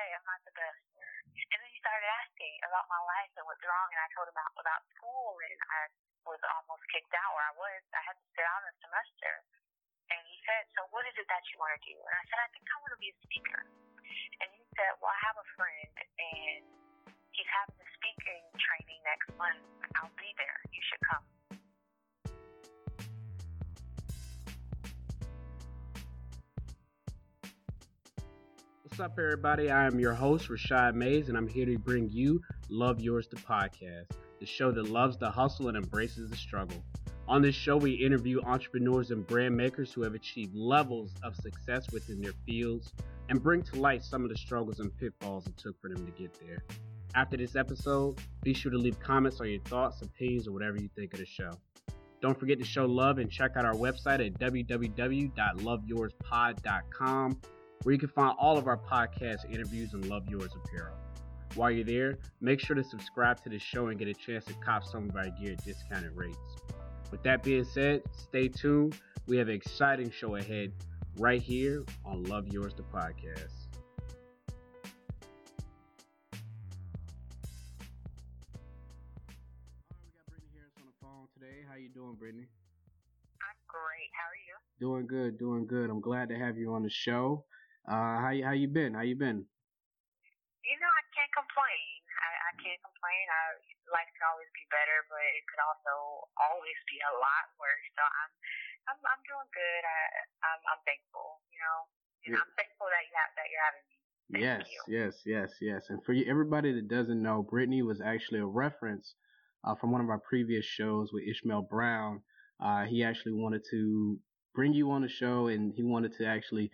okay, I'm not the best. And then he started asking about my life and what's wrong, and I told him about, about school, and I was almost kicked out where I was. I had to sit out a semester. And he said, so what is it that you want to do? And I said, I think I want to be a speaker. And he said, well, I have a friend, and he's having a speaking training next month. I'll be there. You should come. What's up, everybody? I am your host, Rashad Mays, and I'm here to bring you Love Yours the podcast, the show that loves the hustle and embraces the struggle. On this show, we interview entrepreneurs and brand makers who have achieved levels of success within their fields and bring to light some of the struggles and pitfalls it took for them to get there. After this episode, be sure to leave comments on your thoughts, opinions, or whatever you think of the show. Don't forget to show love and check out our website at www.loveyourspod.com where you can find all of our podcast interviews and Love Yours apparel. While you're there, make sure to subscribe to the show and get a chance to cop some of our gear at discounted rates. With that being said, stay tuned. We have an exciting show ahead right here on Love Yours the podcast. We got Brittany Harris on the phone today. How you doing, Brittany? I'm great. How are you? Doing good, doing good. I'm glad to have you on the show. Uh, how you how you been? How you been? You know, I can't complain. I, I can't complain. I, life could always be better, but it could also always be a lot worse. So I'm I'm I'm doing good. I I'm I'm thankful. You know, and Yeah. I'm thankful that you have that you're having me. Thank yes, you. yes, yes, yes. And for you, everybody that doesn't know, Brittany was actually a reference uh, from one of our previous shows with Ishmael Brown. Uh, he actually wanted to bring you on the show, and he wanted to actually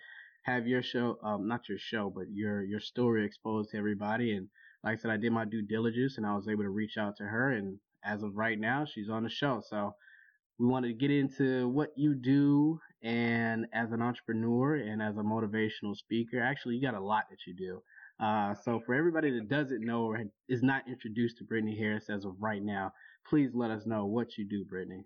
have your show, um, not your show, but your your story exposed to everybody. And like I said, I did my due diligence, and I was able to reach out to her. And as of right now, she's on the show. So we wanted to get into what you do and as an entrepreneur and as a motivational speaker. Actually, you got a lot that you do. Uh, so for everybody that doesn't know or is not introduced to Brittany Harris as of right now, please let us know what you do, Brittany.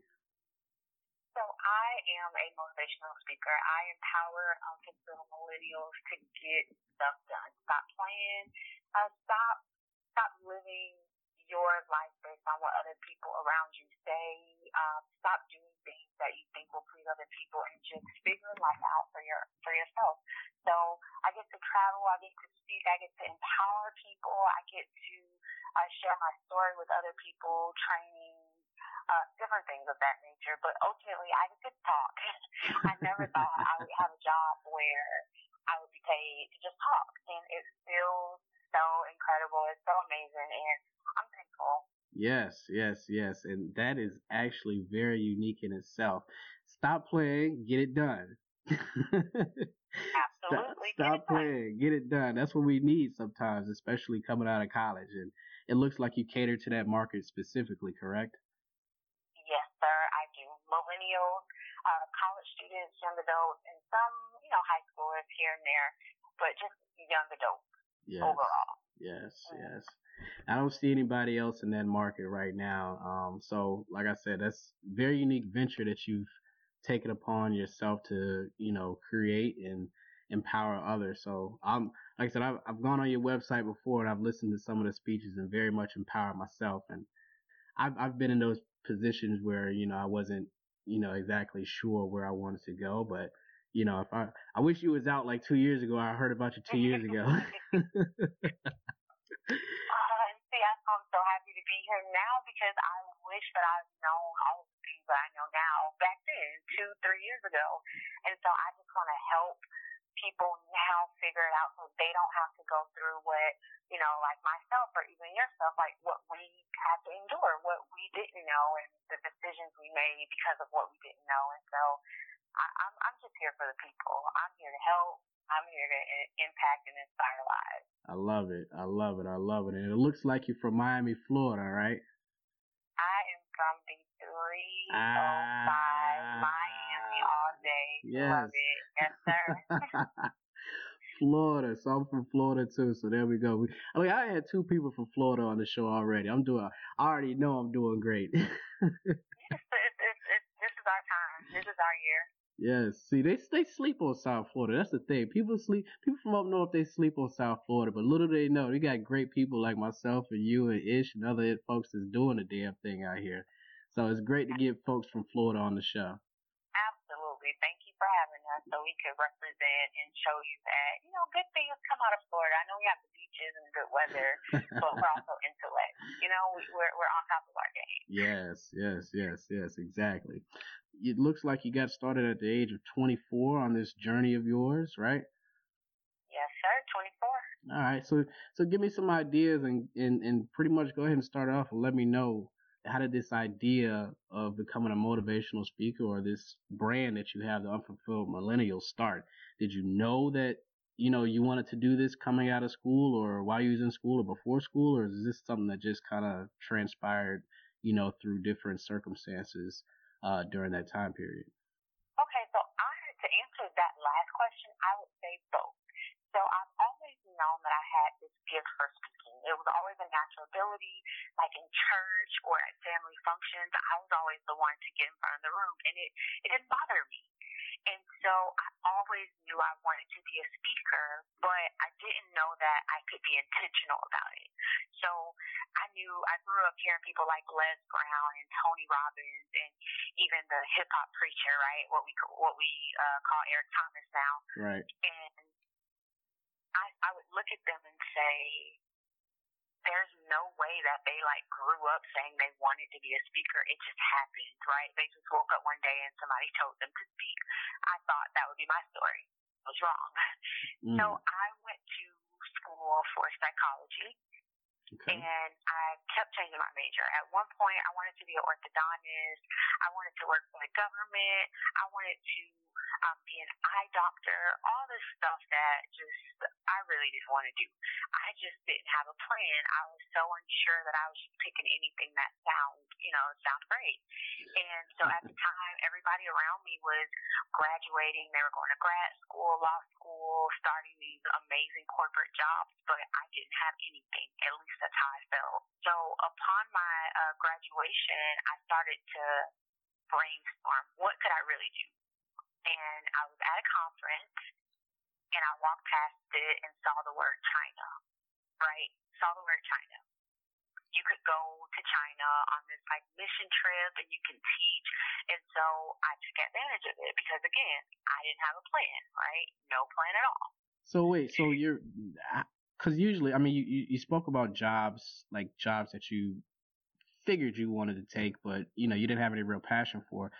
Motivational speaker. I empower unfulfilled millennials to get stuff done. Stop playing. Uh, stop stop living your life based on what other people around you say. Um, stop doing things that you think will please other people and just figure life out for your for yourself. So I get to travel, I get to speak, I get to empower people, I get to uh, share my story with other people, training, uh, different things of that nature. But ultimately, I get to talk. I never thought I would have a job where I would be paid to just talk, and it feels so incredible. It's so amazing, and I'm thankful. Yes, yes, yes. And that is actually very unique in itself. Stop playing, get it done. Stop, Absolutely. stop Get it done. playing, get it done. That's what we need sometimes, especially coming out of college. And it looks like you cater to that market specifically, correct? Yes, sir, I do. Millennials, uh, college students, young adults, and some, you know, high schoolers here and there, but just young adults Yes. overall. Yes, yes. I don't see anybody else in that market right now. Um, so like I said, that's a very unique venture that you've taken upon yourself to, you know, create and empower others. So I'm, like I said, I've, I've gone on your website before and I've listened to some of the speeches and very much empowered myself. And I've, I've been in those positions where, you know, I wasn't, you know, exactly sure where I wanted to go, but you know, if I, I wish you was out like two years ago. I heard about you two years ago. Uh, see, I'm so happy to be here now because I wish that I've known all the things that I know now back then, two, three years ago. And so I just want to help people now figure it out so they don't have to go through what, you know, like myself or even yourself, like what we had to endure, what we didn't know and the decisions we made because of what we didn't know. And so I, I'm, I'm just here for the people. I'm here to help. I'm here to impact and inspire lives. I love it. I love it. I love it. And it looks like you're from Miami, Florida, right? I am from the 305 Ah. Miami all day. Yes. Love it. Yes, sir. Florida. So I'm from Florida too. So there we go. We, I mean, I had two people from Florida on the show already. I'm doing. I already know I'm doing great. It's, it's, it's, it's, this is our time. This is our year. Yes. See, they they sleep on South Florida. That's the thing. People sleep. People from up north they sleep on South Florida, but little they know, they got great people like myself and you and Ish and other folks that's doing the damn thing out here. So it's great to get folks from Florida on the show. Absolutely. Thank you for having us so we could represent and show you that, you know, good things come out of Florida. I know we have the beaches and good weather, but we're also intellect. You know, we, we're, we're on top of our game. Yes, yes, yes, yes, exactly it looks like you got started at the age of 24 on this journey of yours, right? Yes, sir. 24. All right. So, so give me some ideas and, and, and pretty much go ahead and start off and let me know how did this idea of becoming a motivational speaker or this brand that you have, the Unfulfilled Millennial, start? Did you know that you know you wanted to do this coming out of school, or while you was in school, or before school, or is this something that just kind of transpired, you know, through different circumstances uh, during that time period? Okay, so I to answer that last question, I would say both. So I've always known that I had this gift for speaking. It was always a natural ability, like in church or at family functions. I was always the one to get in front of the room, and it it didn't bother me. And so I always knew I wanted to be a speaker, but I didn't know that I could be intentional about it. So I knew I grew up hearing people like Les Brown and Tony Robbins and even the hip hop preacher, right? What we what we uh, call Eric Thomas now. Right. And I I would look at them and say, there's no way that they like grew up saying they wanted to be a speaker. It just happened, right? They just woke up one day and somebody told them to speak. I thought that would be my story. I was wrong. Mm. So I went to school for psychology. Okay. And I kept changing my major. At one point, I wanted to be an orthodontist. I wanted to work for the government. I wanted to um, be an eye doctor, all this stuff that just I really didn't want to do. I just didn't have a plan. I was so unsure that I was just picking anything that sounds, you know, sounds great. And so at the time, everybody around me was graduating. They were going to grad school, law school, starting these amazing corporate jobs, but I didn't have anything. At least that's how I felt. So upon my uh, graduation, I started to brainstorm what could I really do and I was at a conference and I walked past it and saw the word China, right? Saw the word China. You could go to China on this like mission trip and you can teach. And so I took advantage of it because again, I didn't have a plan, right? No plan at all. So wait, so you're, cause usually, I mean, you, you spoke about jobs, like jobs that you figured you wanted to take, but you know, you didn't have any real passion for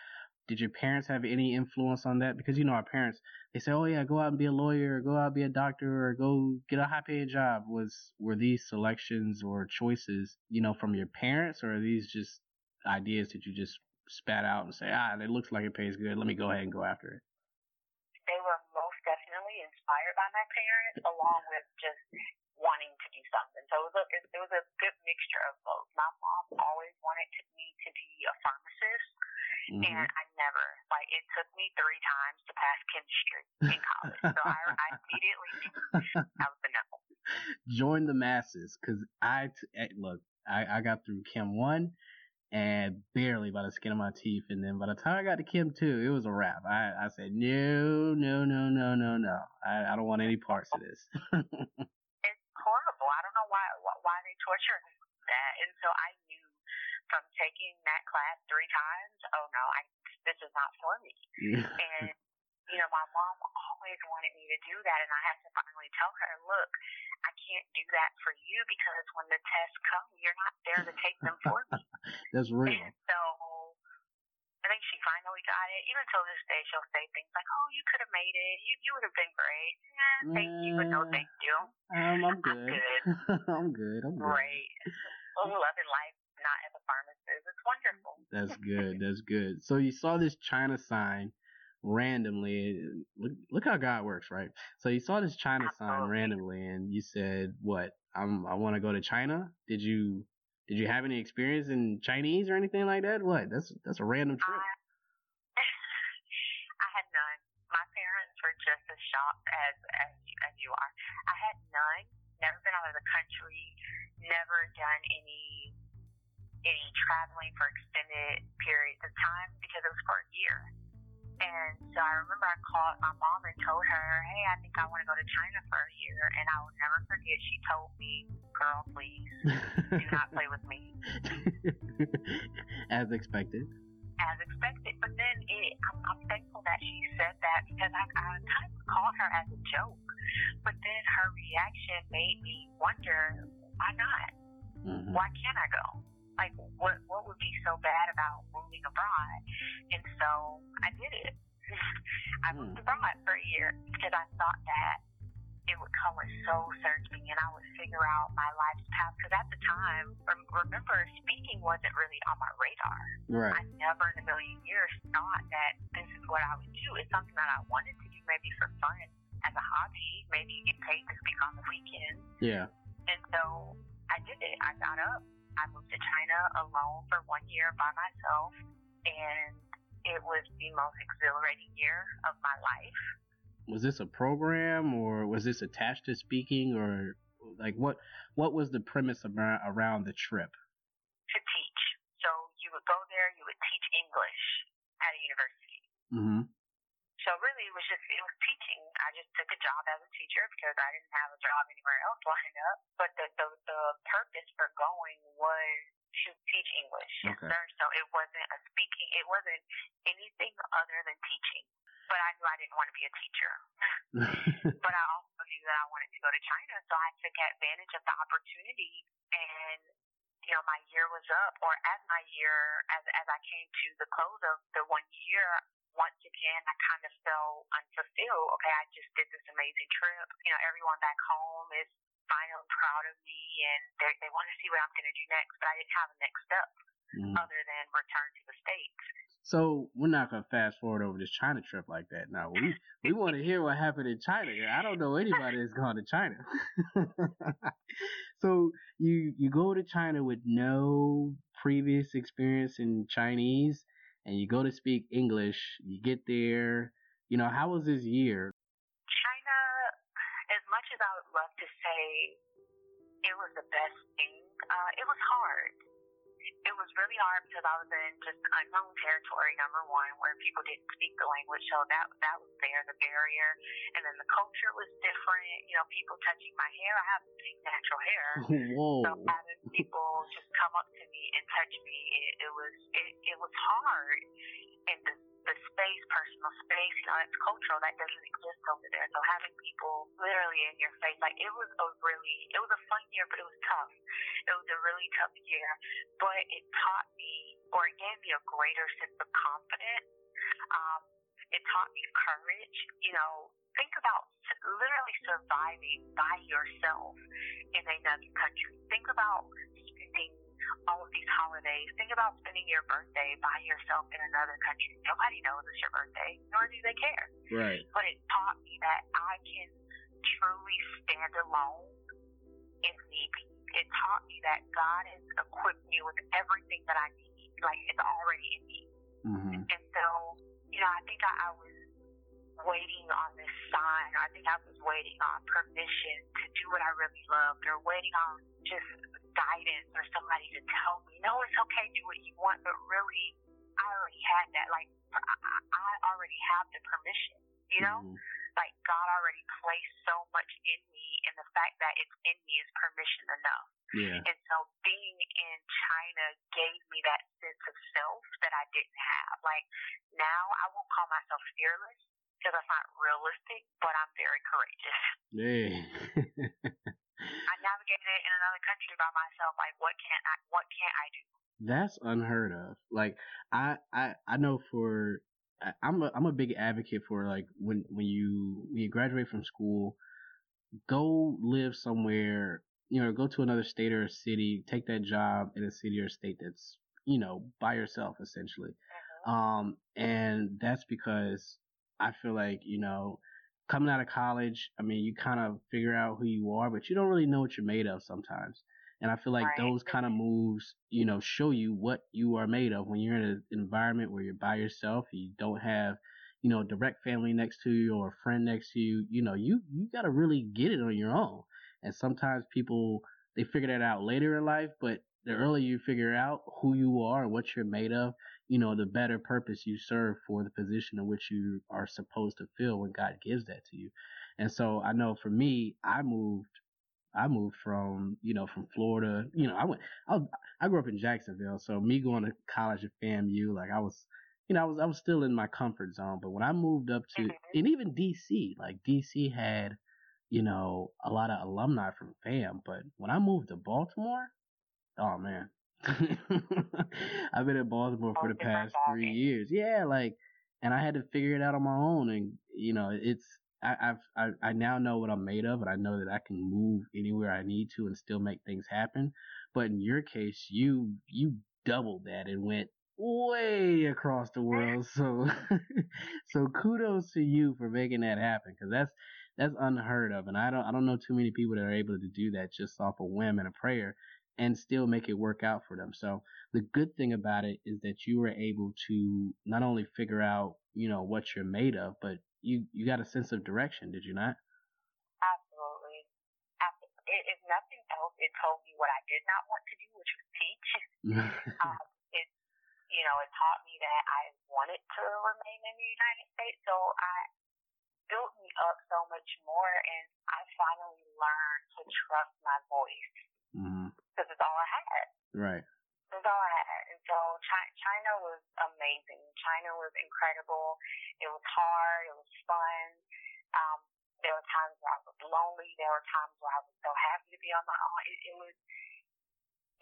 did your parents have any influence on that? Because you know our parents, they say, "Oh yeah, go out and be a lawyer, or go out and be a doctor, or go get a high paying job." Was were these selections or choices, you know, from your parents, or are these just ideas that you just spat out and say, "Ah, it looks like it pays good. Let me go ahead and go after it." They were most definitely inspired by my parents, along with just wanting to do something. So it was a it was a good mixture of both. My mom always wanted me to be a pharmacist Mm-hmm. And I never, like, it took me three times to pass chemistry in college. so I, I immediately knew I was a no. Join the masses, because I, t- eh, look, I, I got through Chem 1 and barely by the skin of my teeth. And then by the time I got to Chem 2, it was a wrap. I, I said, no, no, no, no, no, no. I, I don't want any parts of this. it's horrible. I don't know why, why they torture that. And so I from taking that class three times, oh no, I this is not for me. and you know, my mom always wanted me to do that, and I had to finally tell her, look, I can't do that for you because when the tests come, you're not there to take them for me. That's real. And so I think she finally got it. Even till this day, she'll say things like, "Oh, you could have made it. You you would have been great. Yeah, thank you, but no, thank you. Um, I'm good. I'm good. I'm good. I'm good. Great. Well, loving life not as a pharmacist. It's wonderful. That's good. That's good. So you saw this China sign randomly. Look, look how God works, right? So you saw this China Absolutely. sign randomly, and you said, "What? I'm. I want to go to China." Did you? Did you have any experience in Chinese or anything like that? What? That's that's a random trip. I, I had none. My parents were just as shocked as as as you are. I had none. Never been out of the country. Never done any any traveling for extended periods of time because it was for a year. And so I remember I called my mom and told her, hey, I think I want to go to China for a year. And I will never forget, she told me, girl, please, do not play with me. As expected. As expected. But then it, I'm, I'm thankful that she said that because I, I kind of called her as a joke. But then her reaction made me wonder, why not? Mm-hmm. Why can't I go? Like what what would be so bad about moving abroad? And so I did it. I moved hmm. abroad for a year because I thought that it would come with soul searching and I would figure out my life's path. Because at the time, remember, speaking wasn't really on my radar. Right. I never in a million years thought that this is what I would do. It's something that I wanted to do maybe for fun as a hobby, maybe get paid to speak on the weekends. Yeah. And so I did it. I got up I moved to China alone for one year by myself, and it was the most exhilarating year of my life. Was this a program, or was this attached to speaking, or like what? What was the premise around, around the trip? To teach. So you would go there, you would teach English at a university. Mm-hmm. So really, it was just it was teaching. I just took a job as a teacher because I didn't have a job anywhere else lined up. But the the, the purpose for going was to teach English. Okay. Sir. So it wasn't a speaking. It wasn't anything other than teaching. But I knew I didn't want to be a teacher. but I also knew that I wanted to go to China, so I took advantage of the opportunity and you know, my year was up, or as my year, as as I came to the close of the one year, once again, I kind of felt unfulfilled. Okay, I just did this amazing trip. You know, everyone back home is finally proud of me, and they they want to see what I'm going to do next. But I didn't have a next step mm. other than return to the states. So we're not gonna fast forward over this China trip like that. Now we we want to hear what happened in China. I don't know anybody that's gone to China. so you you go to China with no previous experience in Chinese, and you go to speak English. You get there. You know how was this year? China, as much as I would love to say it was the best thing, uh, it was hard it was really hard because I was in just unknown territory, number one, where people didn't speak the language. So that that was there, the barrier. And then the culture was different. You know, people touching my hair. I have pink natural hair. Whoa. So having people just come up to me and touch me, it, it was it, it was hard. And the the space, personal space, you know, it's cultural. That doesn't exist over there. So having people literally in your face, like it was a really, it was a fun year, but it was tough. It was a really tough year, but it taught me, or it gave me a greater sense of confidence. Um, it taught me courage. You know, think about literally surviving by yourself in another country. Think about all of these holidays. Think about spending your birthday by yourself in another country. Nobody knows it's your birthday, nor do they care. Right. But it taught me that I can truly stand alone if need be. It taught me that God has equipped me with everything that I need. Like it's already in me. Mm-hmm. And so, you know, I think I, I was waiting on this sign. I think I was waiting on permission to do what I really loved, or waiting on just guidance or somebody to tell me, no, it's okay, do what you want. But really, I already had that. Like, I, already have the permission, you know? Mm-hmm. Like, God already placed so much in me, and the fact that it's in me is permission enough. Yeah. And so being in China gave me that sense of self that I didn't have. Like, now I won't call myself fearless because that's not realistic, but I'm very courageous. Yeah. Navigated it in another country by myself. Like, what can't I? What can't I do? That's unheard of. Like, I I I know for I'm a I'm a big advocate for like when when you when you graduate from school, go live somewhere. You know, go to another state or a city. Take that job in a city or state that's you know by yourself essentially. Mm-hmm. Um, and that's because I feel like you know coming out of college, I mean, you kind of figure out who you are, but you don't really know what you're made of sometimes. And I feel like right. those kind of moves, you know, show you what you are made of when you're in an environment where you're by yourself, you don't have, you know, direct family next to you or a friend next to you. You know, you you got to really get it on your own. And sometimes people they figure that out later in life, but the earlier you figure out who you are and what you're made of, you know, the better purpose you serve for the position in which you are supposed to fill when God gives that to you. And so I know for me, I moved I moved from, you know, from Florida. You know, I went, I, was, I grew up in Jacksonville. So me going to college at FAMU, like I was, you know, I was, I was still in my comfort zone. But when I moved up to, mm-hmm. and even DC, like DC had, you know, a lot of alumni from FAM. But when I moved to Baltimore, oh man, I've been in Baltimore for the past three years. Yeah, like, and I had to figure it out on my own. And you know, it's I, I've I, I now know what I'm made of, and I know that I can move anywhere I need to and still make things happen. But in your case, you you doubled that and went way across the world. So so kudos to you for making that happen because that's that's unheard of, and I don't I don't know too many people that are able to do that just off a whim and a prayer and still make it work out for them. So the good thing about it is that you were able to not only figure out you know what you're made of, but you you got a sense of direction, did you not? Absolutely. Absolutely. If nothing else, it told me what I did not want to do, which was teach. um, it you know it taught me that I wanted to remain in the United States, so I built me up so much more, and I finally learned to trust my voice because it's all I had. Right. That's all I had. And so China was amazing. China was incredible. It was hard. It was fun. Um, there were times where I was lonely. There were times where I was so happy to be on my own. It, it was,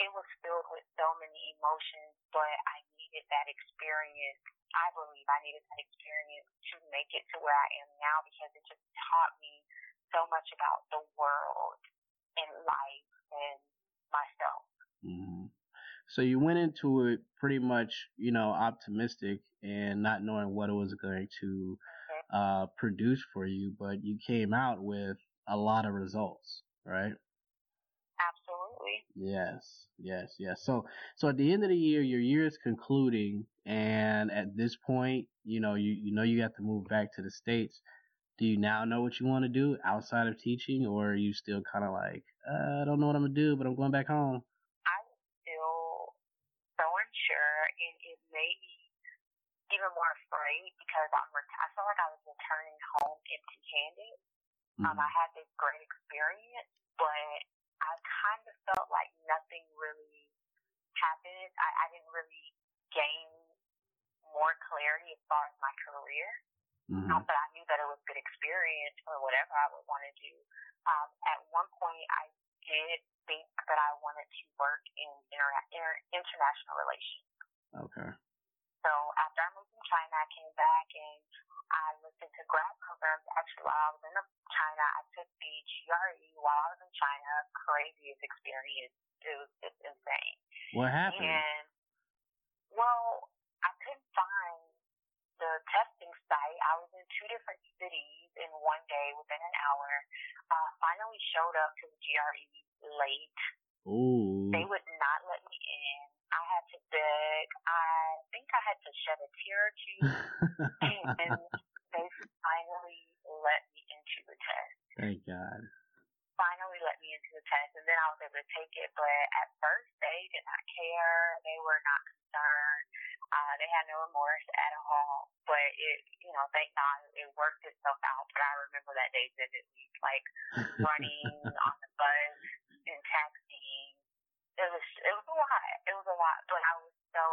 it was filled with so many emotions, but I needed that experience. I believe I needed that experience to make it to where I am now because it just taught me so much about the world and life and myself. Mm-hmm. So you went into it pretty much, you know, optimistic and not knowing what it was going to uh, produce for you, but you came out with a lot of results, right? Absolutely. Yes, yes, yes. So, so at the end of the year, your year is concluding, and at this point, you know, you you know you have to move back to the states. Do you now know what you want to do outside of teaching, or are you still kind of like, uh, I don't know what I'm gonna do, but I'm going back home? I'm still so unsure, and it may be even more afraid because I'm I felt like I was returning home empty handed. Um, mm-hmm. Um, I had this great experience, but I kind of felt like nothing really happened. I, I didn't really gain more clarity as far as my career. Mm-hmm. Um, but I knew that it was good experience for whatever I would want to do. Um, at one point, I did think that I wanted to work in inter- inter- international relations. Okay. So after I moved from China, I came back and I looked into grad programs. Actually, while I was in China, I took the GRE while I was in China. Craziest experience. It was just insane. What happened? And well, I couldn't find the testing site. I was in two different cities in one day within an hour. Uh, finally showed up to the GRE late. Ooh. They would not let me in. I had to beg. I think I had to shed a tear or two, and they finally let me into the test. Thank God. Finally let me into the test, and then I was able to take it. But at first, they did not care. They were not concerned. Uh, they had no remorse at all. But it, you know, thank God it worked itself out. But I remember that day vividly, like running on the bus and taxiing it was it was a lot. It was a lot, but I was so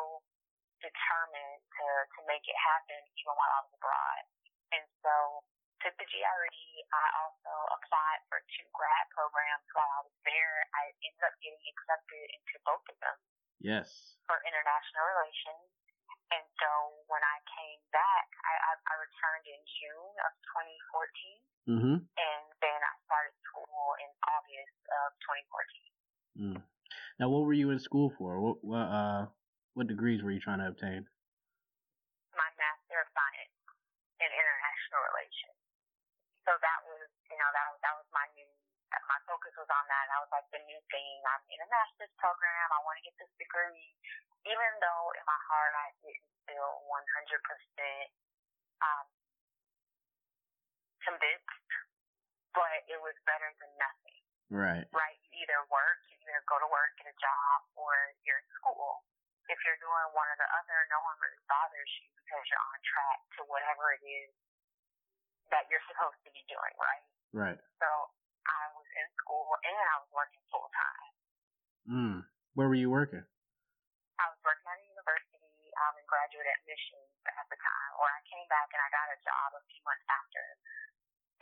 determined to to make it happen even while I was abroad. And so took the GRE. I also applied for two grad programs while I was there. I ended up getting accepted into both of them. Yes. For international relations. And so when I came back, I, I, I returned in June of 2014. Mm-hmm. And then I started school in August of 2014. Mm. Now, what were you in school for? What what uh what degrees were you trying to obtain? My Master of Science in International Relations. So that was, you know, that was that was my new. My focus was on that. That was like the new thing. I'm in a master's program. I want to get this degree, even though in my heart I didn't feel 100 percent um, convinced, but it was better than nothing. Right. Right. You either work, you either go to work, get a job, or you're in school. if you're doing one or the other, no one really bothers you because you're on track to whatever it is that you're supposed to be doing, right? Right. So I was in school and I was working full time. Mm. Where were you working? I was working at a university um, in graduate admissions at the time, or I came back and I got a job a few months after.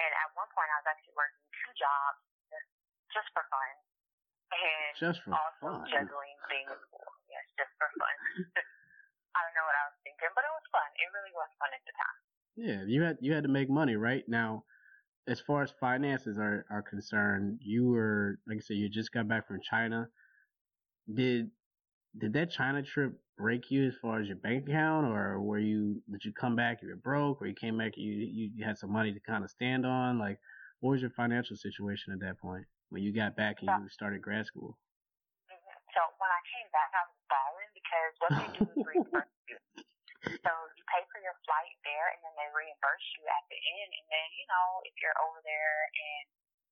And at one point, I was actually working two jobs just, just for fun, and just for also fun. juggling being in school. Yes, just for fun. I don't know what I was thinking, but it was fun. It really was fun at the time. Yeah, you had you had to make money, right? Now, as far as finances are are concerned, you were like I said, you just got back from China. Did did that China trip break you as far as your bank account, or were you did you come back you were broke, or you came back you you, you had some money to kind of stand on? Like, what was your financial situation at that point when you got back and you started grad school? Mhm. So when I came back, I was balling because what they do is reimburse you. So pay for your flight there, and then they reimburse you at the end. And then you know if you're over there and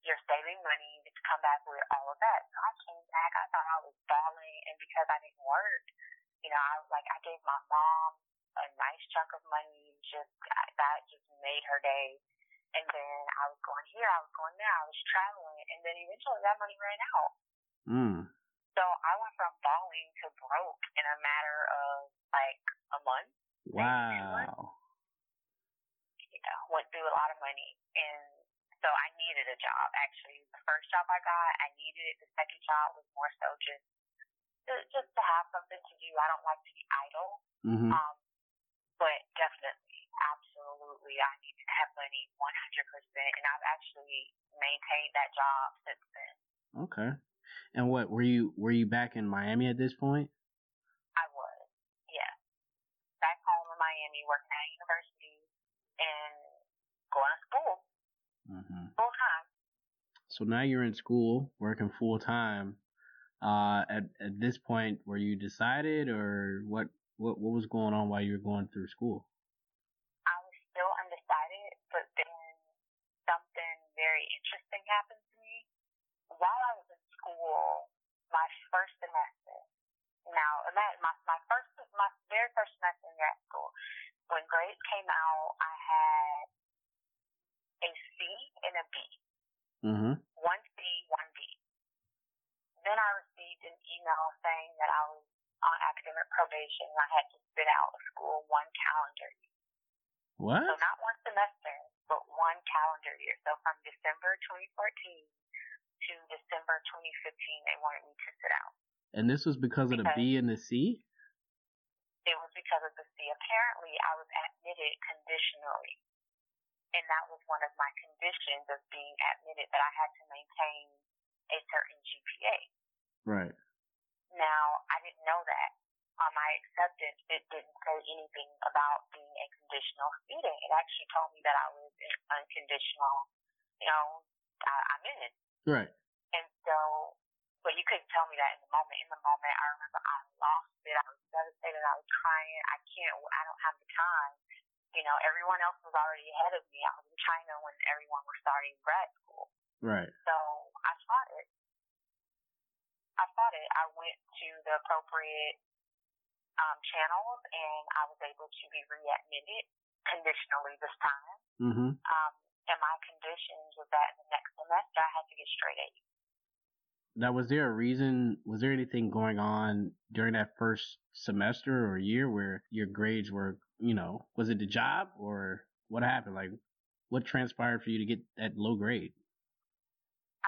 you're saving money, you get to come back with all of that. So I came back. I thought I was balling, and because I didn't work, you know, I was like I gave my mom a nice chunk of money. Just that just made her day. And then I was going here, I was going there, I was traveling, and then eventually that money ran out. Mm. So I went from balling to broke in a matter of like a month. Wow. You know, went through a lot of money, and so I needed a job. Actually, the first job I got, I needed it. The second job was more so just to, just to have something to do. I don't like to be idle. Mm-hmm. Um, but definitely, absolutely, I needed to have money 100%, and I've actually maintained that job since then. Okay. And what were you were you back in Miami at this point? I was, yeah. Back home in Miami, working at a university and going to school Mm-hmm. full time. So now you're in school, working full time. Uh, at at this point, were you decided, or what? What what was going on while you were going through school? I was still undecided, but then something very interesting happened to me. While I was in school, my first semester, now ima- my, my first, my very first semester in grad school, when grades came out, I had a C and a B. Mm-hmm. One C, one B. Then I received an email saying that I was on academic probation and I had to sit out of school one calendar year. What? So not one semester, but one calendar year. So from December 2014 to December 2015, they wanted me to sit out. And this was because of the B and the C? It was because of the C. Apparently, I was admitted conditionally. And that was one of my conditions of being admitted that I had to maintain a certain GPA. Right. Now, I didn't know that. On my acceptance, it didn't say anything about being a conditional student. It actually told me that I was an unconditional, you know, I, I'm in it. Right. And so, but you couldn't tell me that in the moment. In the moment, I remember I lost it. I was devastated. I was crying. I can't, I don't have the time. You know, everyone else was already ahead of me. I was in China when everyone was starting grad school. Right. So I fought it. I fought it. I went to the appropriate um, channels and I was able to be readmitted conditionally this time. Mm-hmm. Um, and my conditions was that in the next semester I had to get straight A's. Now, was there a reason? Was there anything going on during that first semester or year where your grades were, you know, was it the job or what happened? Like, what transpired for you to get that low grade?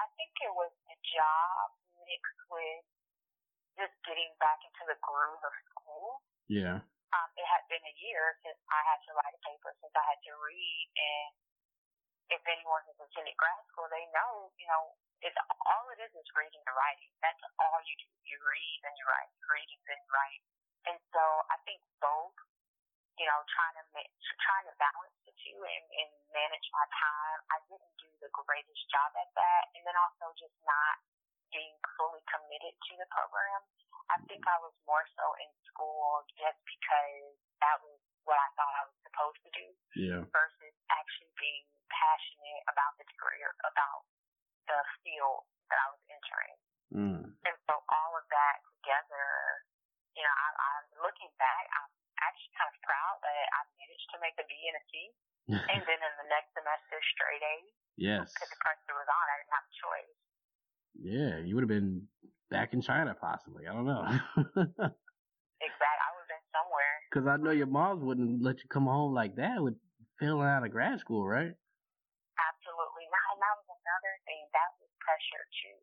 I think it was the job mixed with just getting back into the groove of school. Yeah. um, it had been a year since I had to write a paper, since I had to read, and if anyone has attended grad school, they know, you know, it's all it is is reading and writing. That's all you do. You read and you write, you read and then you write. And so I think both, you know, trying to ma- trying to balance the two and, and manage my time, I didn't do the greatest job at that, and then also just not being fully committed to the program. I think I was more so in school just because that was what I thought I was supposed to do Yeah. versus actually being passionate about the degree about the field that I was entering. Mm. And so all of that together, you know, I, I'm looking back, I'm actually kind of proud that I managed to make a B and a C. and then in the next semester, straight A's. Yes. Because the pressure was on, I didn't have a choice. Yeah, you would have been back in China possibly. I don't know. exactly. I would have been somewhere. Because I know your moms wouldn't let you come home like that with failing out of grad school, right? Absolutely not. And that was another thing. That was pressure too.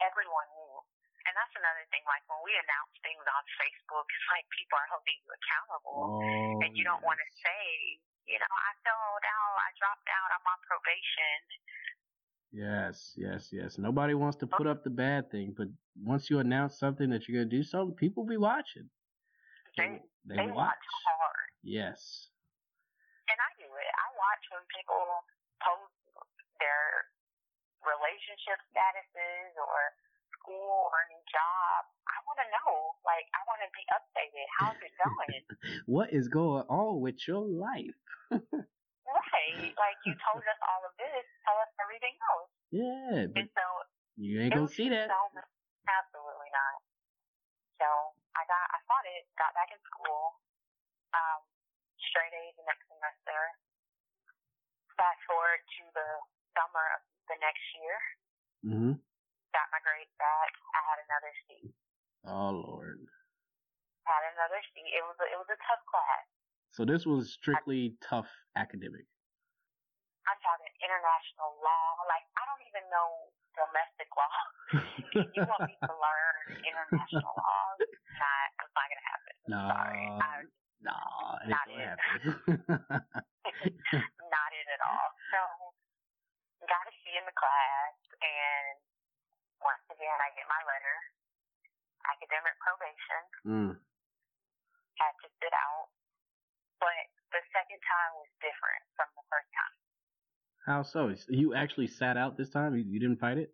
Everyone knew. And that's another thing. Like when we announce things on Facebook, it's like people are holding you accountable, oh, and you don't yes. want to say, you know, I failed out, I dropped out, I'm on probation. Yes, yes, yes. Nobody wants to put up the bad thing, but once you announce something that you're gonna do something, people be watching. They they, they watch. watch hard. Yes. And I do it. I watch when people post their relationship statuses or school or new job. I want to know. Like, I want to be updated. How's it going? what is going on with your life? right. Like, you told us all of this. Tell us everything else. Yeah, And so you ain't gonna see that. So, absolutely not. So I got, I fought it. Got back in school. Um, straight A's the next semester. Fast forward to the summer of the next year. Mm-hmm. Got my grades back. I had another C. Oh Lord. Had another C. It was a, it was a tough class. So this was strictly tough academic. I'm talking international law. Like I don't even know domestic law. you want me to learn international law? Not, it's not gonna happen. No, Sorry. I, no, Not it. not it at all. So got a C in the class, and once again I get my letter. Academic probation. mm. Had to sit out, but the second time was different from the first time. How so? You actually sat out this time? You, you didn't fight it?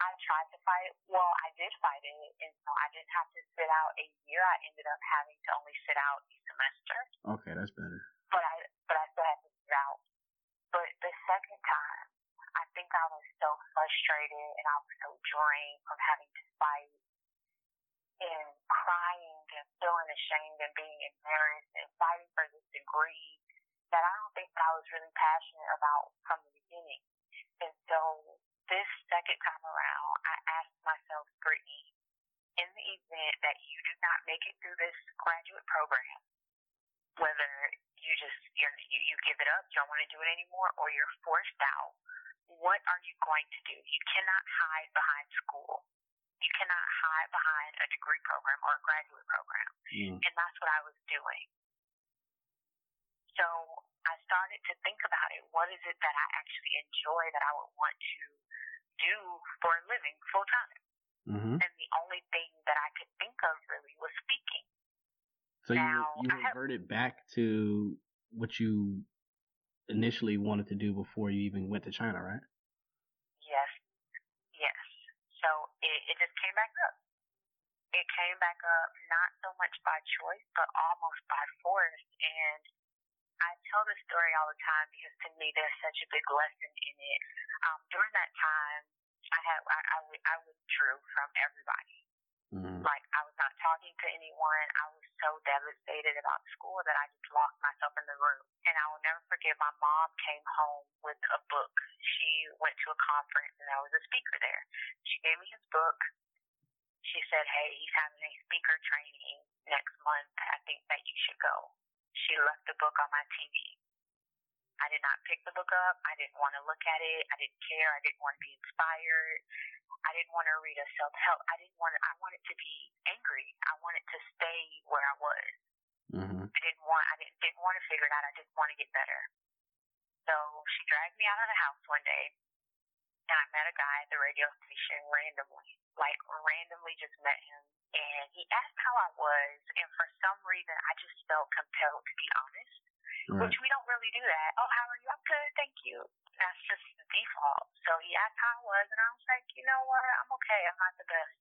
I tried to fight it. Well, I did fight it, and so I didn't have to sit out a year. I ended up having to only sit out a semester, Okay, that's better. but I but I still had to sit out. But the second time, think I was so frustrated and I was so drained from having to fight and crying and feeling ashamed and being embarrassed and fighting for this degree that I don't think I was really passionate about from the beginning. And so this second time around, I asked myself, Brittany, in the event that you do not make it through this graduate program, whether you just you're, you you give it up, you don't want to do it anymore, or you're forced out, what are you going to do? You cannot hide behind school. You cannot hide behind a degree program or a graduate program. Mm. And that's what I was doing. So I started to think about it. What is it that I actually enjoy that I would want to do for a living full time? Mm-hmm. And the only thing that I could think of really was speaking. So you Now, you have- reverted back to what you initially wanted to do before you even went to China, right? Yes. Yes. So it, it just came back up. It came back up not so much by choice, but almost by force. And I tell this story all the time because to me there's such a big lesson in it. Um, during that time, I had I, I, I withdrew from everybody. Mm-hmm. Like I was not talking to anyone. I was so devastated about school that I just locked myself in the room. And I will never forget my mom came home with a book. She went to a conference and there was a speaker there. She gave me his book. She said, Hey, he's having a speaker training next month. I think that you should go. She left the book on my TV. I did not pick the book up. I didn't want to look at it. I didn't care. I didn't want to be inspired. I didn't want to read a self help. I didn't want. I wanted to be angry. I wanted to stay where I was. Mm-hmm. I didn't want. I didn't didn't want to figure it out. I didn't want to get better. So she dragged me out of the house one day, and I met a guy at the radio station randomly. Like randomly, just met him, and he asked how I was, and for some reason, I just felt compelled to be honest Right. which we don't really do that. Oh, how are you? I'm good, thank you. That's just the default. So he asked how I was, and I was like, you know what? I'm okay. I'm not the best.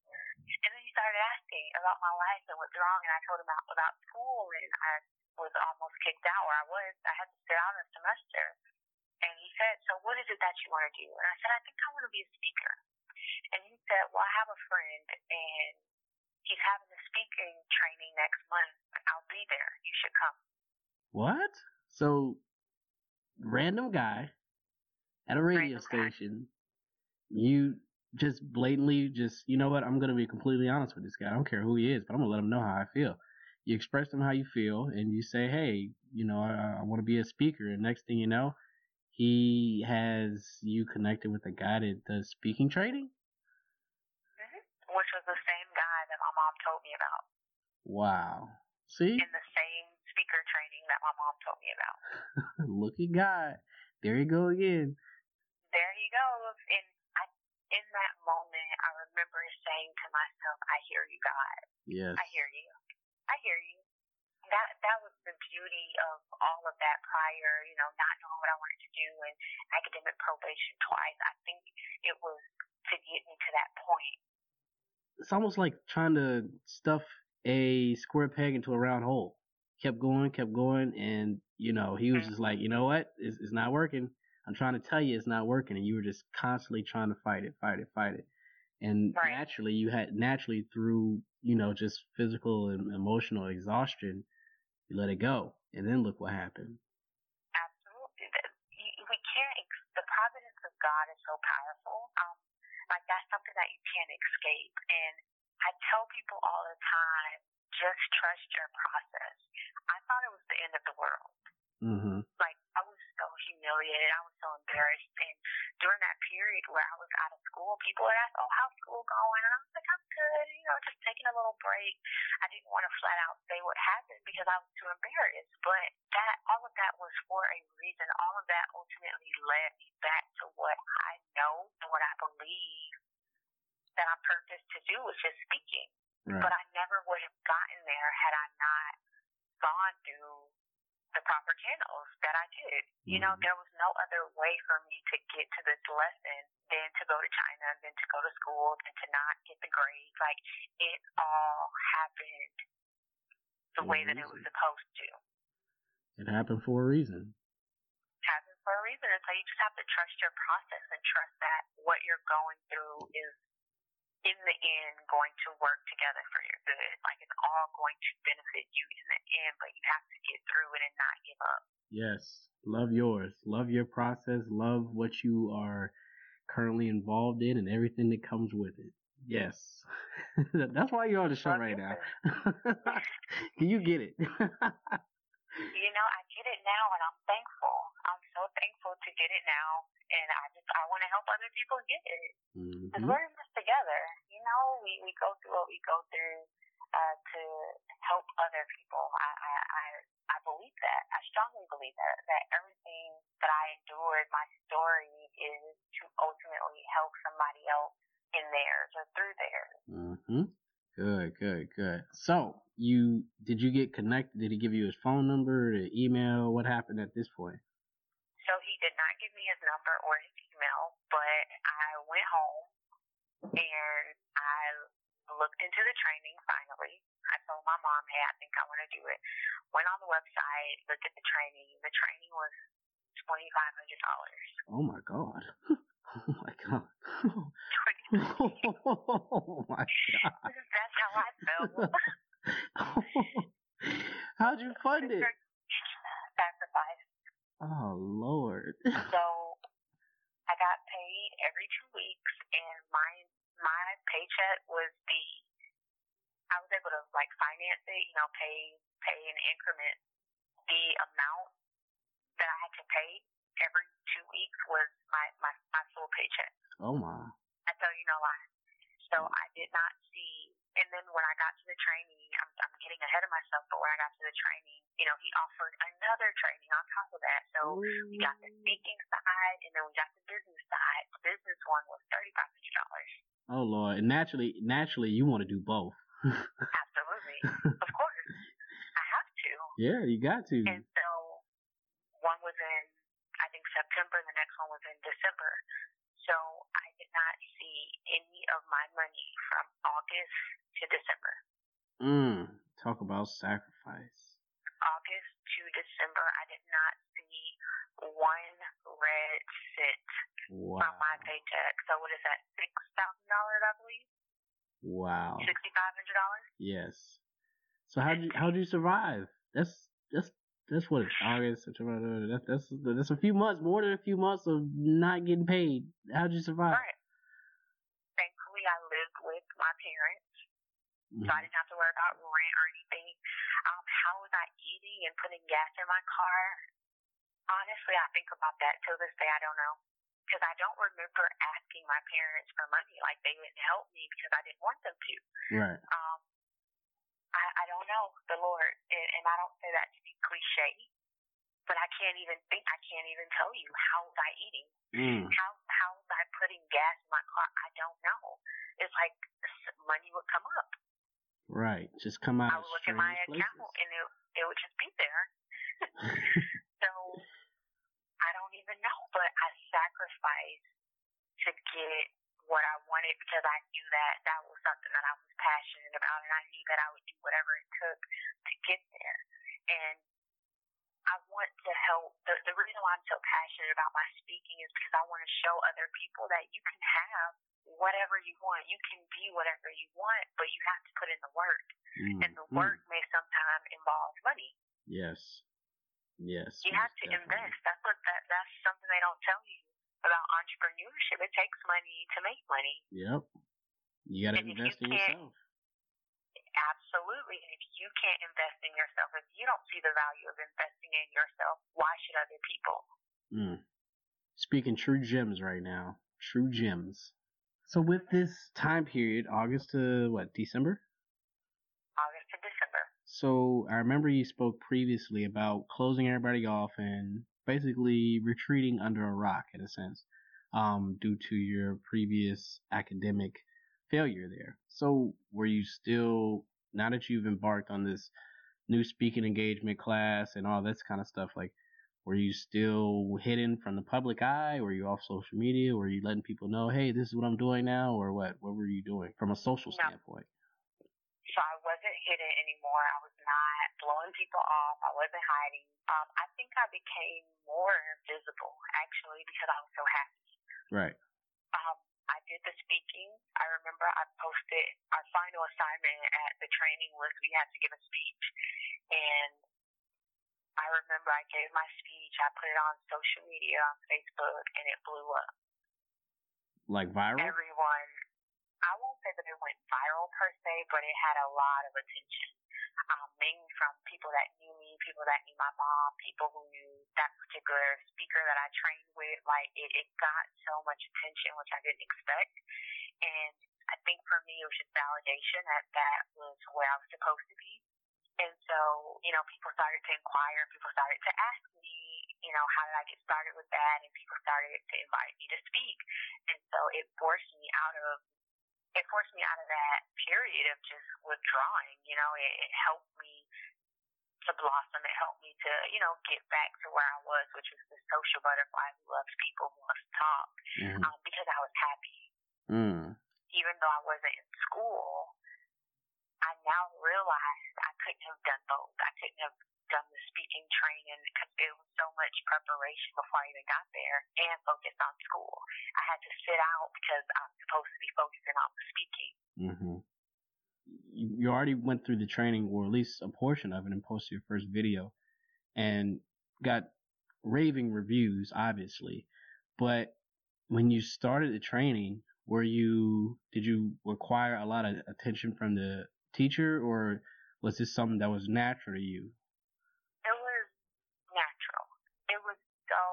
And then he started asking about my life and what's wrong, and I told him about, school, and I was almost kicked out where I was. I had to sit out a semester. And he said, so what is it that you want to do? And I said, I think I want to be a speaker. And he said, well, I have a friend, and he's having a speaking training next month. I'll be there. You should come. What? So, random guy at a radio Random guy. station, you just blatantly just, you know what? I'm going to be completely honest with this guy. I don't care who he is, but I'm going to let him know how I feel. You express to him how you feel, and you say, hey, you know, I, I want to be a speaker. And next thing you know, he has you connected with a guy that does speaking training. hmm Which was the same guy that my mom told me about Wow. See? in the same speaker training that my mom told me about. Look at God. There you go again. There he goes. And I, in that moment, I remember saying to myself, I hear you, God. Yes. I hear you. I hear you. That that was the beauty of all of that prior, you know, not knowing what I wanted to do and academic probation twice. I think it was to get me to that point. It's almost like trying to stuff a square peg into a round hole. Kept going, kept going, and you know he was mm-hmm. just like, you know what, it's, it's not working. I'm trying to tell you it's not working, and you were just constantly trying to fight it, fight it, fight it. And Right. naturally, you had naturally through you know just physical and emotional exhaustion, you let it go, and then look what happened. Absolutely. The- We can't, the providence of God is so powerful. Um, like that's something that you can't escape. And I tell people all the time, just trust your process. I thought it was the end of the world. Mm-hmm. like I was so humiliated. I was so embarrassed. And during that period where I was out of school, people would ask, "Oh, how's school going?" And I was like, "I'm good. You know, just taking a little break." I didn't want to flat out say what happened because I was too embarrassed. But that all of that was for a reason. All of that ultimately led me back to what I know and what I believe that I'm purposed to do, which is speaking Right. but I never would have gotten there had I not gone through the proper channels that I did. You know, there was no other way for me to get to this lesson than to go to China, than to go to school, than to not get the grades. Like it all happened the way that it was supposed to. It happened for a reason. happened for a reason. And so you just have to trust your process and trust that what you're going through is in the end going to work together for your good. Like it's all going to benefit you in the end, but you have to get through it and not give up. Yes. Love yours. Love your process. Love what you are currently involved in and everything that comes with it. Yes. That's why you're on the show Love right now. you get it. You know, I get it now and I'm thankful. So thankful to get it now and I just I want to help other people get it. Because Mhm. we're in this together. You know, we, we go through what we go through uh, to help other people. I, I, I, I believe that. I strongly believe that, that everything that I endured, my story is to ultimately help somebody else in theirs or through theirs. Mhm. Good, good, good. So, you did you get connected? Did he give you his phone number, the email? What happened at this point? So he did not give me his number or his email, but I went home and I looked into the training finally. I told my mom, hey, I think I want to do it. Went on the website, looked at the training. The training was $2,500. Oh my god. Oh my god. Oh my god. That's how I felt. How'd you fund it? Sacrifice. Oh lord. So I got paid every two weeks, and my my paycheck was the I was able to like finance it, you know, pay pay in increment. The amount that I had to pay every two weeks was my my, my full paycheck. Oh my. I tell you no lie. So mm. I did not see. And then when I got to the training, I'm, I'm getting ahead of myself. But when I got to the training, you know, he offered another training on top of that. So we got the speaking side, and then we got the business side. The business one was thirty five hundred dollars. Oh lord. And naturally naturally you want to do both. Absolutely, of course, I have to. yeah, you got to. And so one was in, I think September. And the next one was in December. So I did not see any of my money from August to December. Mm, talk about sacrifice. August to December, I did not see one red cent Wow. from my paycheck. So what is that? Six thousand dollars, I believe. Wow. Sixty five hundred dollars. Yes. So how do you how'd you survive? That's that's that's what it's August, September. That's that's that's a few months, more than a few months of not getting paid. How'd you survive? Right. Thankfully, I lived with my parents, mm-hmm. so I didn't have to worry about rent or anything. Um, how was I eating and putting gas in my car? Honestly, I think about that till this day. I don't know because I don't remember asking my parents for money. Like they wouldn't help me because I didn't want them to. Right. Um, I, I don't know the Lord, and, and I don't say that to be cliche, but I can't even think. I can't even tell you how was I eating. Mm. How how was I putting gas in my car? I don't know. It's like money would come up. Right, just come out. I would look at my places. account and it it would just be there. so I don't even know, but I sacrificed to get what I wanted because I knew that that was something that I was passionate about, and I knew that I would do whatever it took to get there. And I want to help. The, the reason why I'm so passionate about my speaking is because I want to show other people that you can have whatever you want. You can be whatever you want, but you have to put in the work. Mm. And the work mm. may sometimes involve money. Yes. Yes. You have to definitely. invest. That's what that, that's something they don't tell you about entrepreneurship. It takes money to make money. Yep. You got to invest you in yourself. Absolutely. And if you can't invest in yourself, if you don't see the value of investing in yourself, why should other people? Mm. Speaking true gems right now. True gems. So with this time period, August to what, December? August to December. So I remember you spoke previously about closing everybody off and basically retreating under a rock in a sense, um, due to your previous academic failure there. So were you still now that you've embarked on this new speaking engagement class and all this kind of stuff, like were you still hidden from the public eye? Were you off social media? Were you letting people know, hey, this is what I'm doing now, or what? What were you doing from a social no. standpoint? So I wasn't hidden anymore. I was not blowing people off. I wasn't hiding. Um, I think I became more visible actually because I was so happy. Right. Um, I did the speaking. I remember I posted our final assignment at the training was we had to give a speech, and I remember I gave my speech, I put it on social media, on Facebook, and it blew up. Like viral? Everyone, I won't say that it went viral per se, but it had a lot of attention. Um, mainly from people that knew me, people that knew my mom, people who knew that particular speaker that I trained with. Like it, it got so much attention, which I didn't expect. And I think for me, it was just validation that that was where I was supposed to be and so, you know, people started to inquire, people started to ask me, you know, how did I get started with that? And people started to invite me to speak. And so it forced me out of, it forced me out of that period of just withdrawing, you know, it, it helped me to blossom. It helped me to, you know, get back to where I was, which was the social butterfly who loves people, who loves to talk, mm-hmm. um, because I was happy. Mm. Even though I wasn't in school, I now realize I couldn't have done both. I couldn't have done the speaking training because it was so much preparation before I even got there and focused on school. I had to sit out because I'm supposed to be focusing on the speaking. Mm-hmm. You already went through the training, or at least a portion of it, and posted your first video, and got raving reviews, obviously. But when you started the training, were you did you require a lot of attention from the teacher, or was this something that was natural to you? It was natural. It was so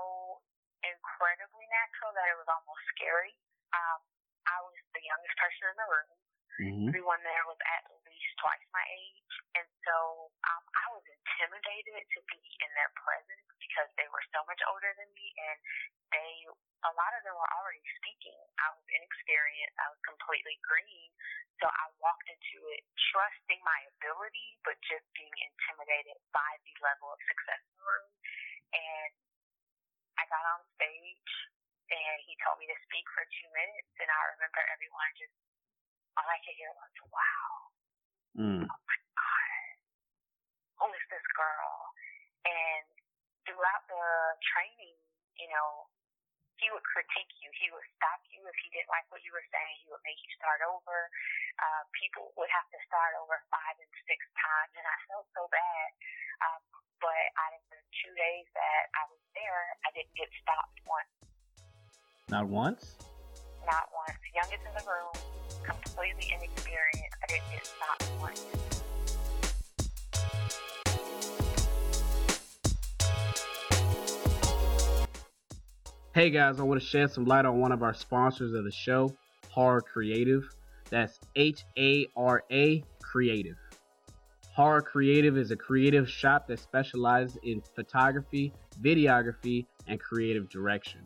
incredibly natural that it was almost scary. Um, I was the youngest person in the room. Mm-hmm. Everyone there was at least twice my age, and so um, I was intimidated to be in their presence because they were so much older than me, and they a lot of them were already speaking. I was inexperienced. I was completely green, so I walked into it trusting my ability, but just being intimidated by the level of success in the room. And I got on stage and he told me to speak for two minutes and I remember everyone just all I could hear was wow. Mm. Oh my God. Who is this girl? And throughout the training, you know, he would critique you. He would stop you if he didn't like what you were saying. He would make you start over. uh, people would have to start over five and six times, and I felt so bad. Um, but out of the two days that I was there, I didn't get stopped once. Not once? Not once. Youngest in the room, completely inexperienced. I didn't get stopped once. Hey guys, I want to shed some light on one of our sponsors of the show, Hara Creative. That's H A R A Creative. Hara Creative is a creative shop that specializes in photography, videography, and creative direction.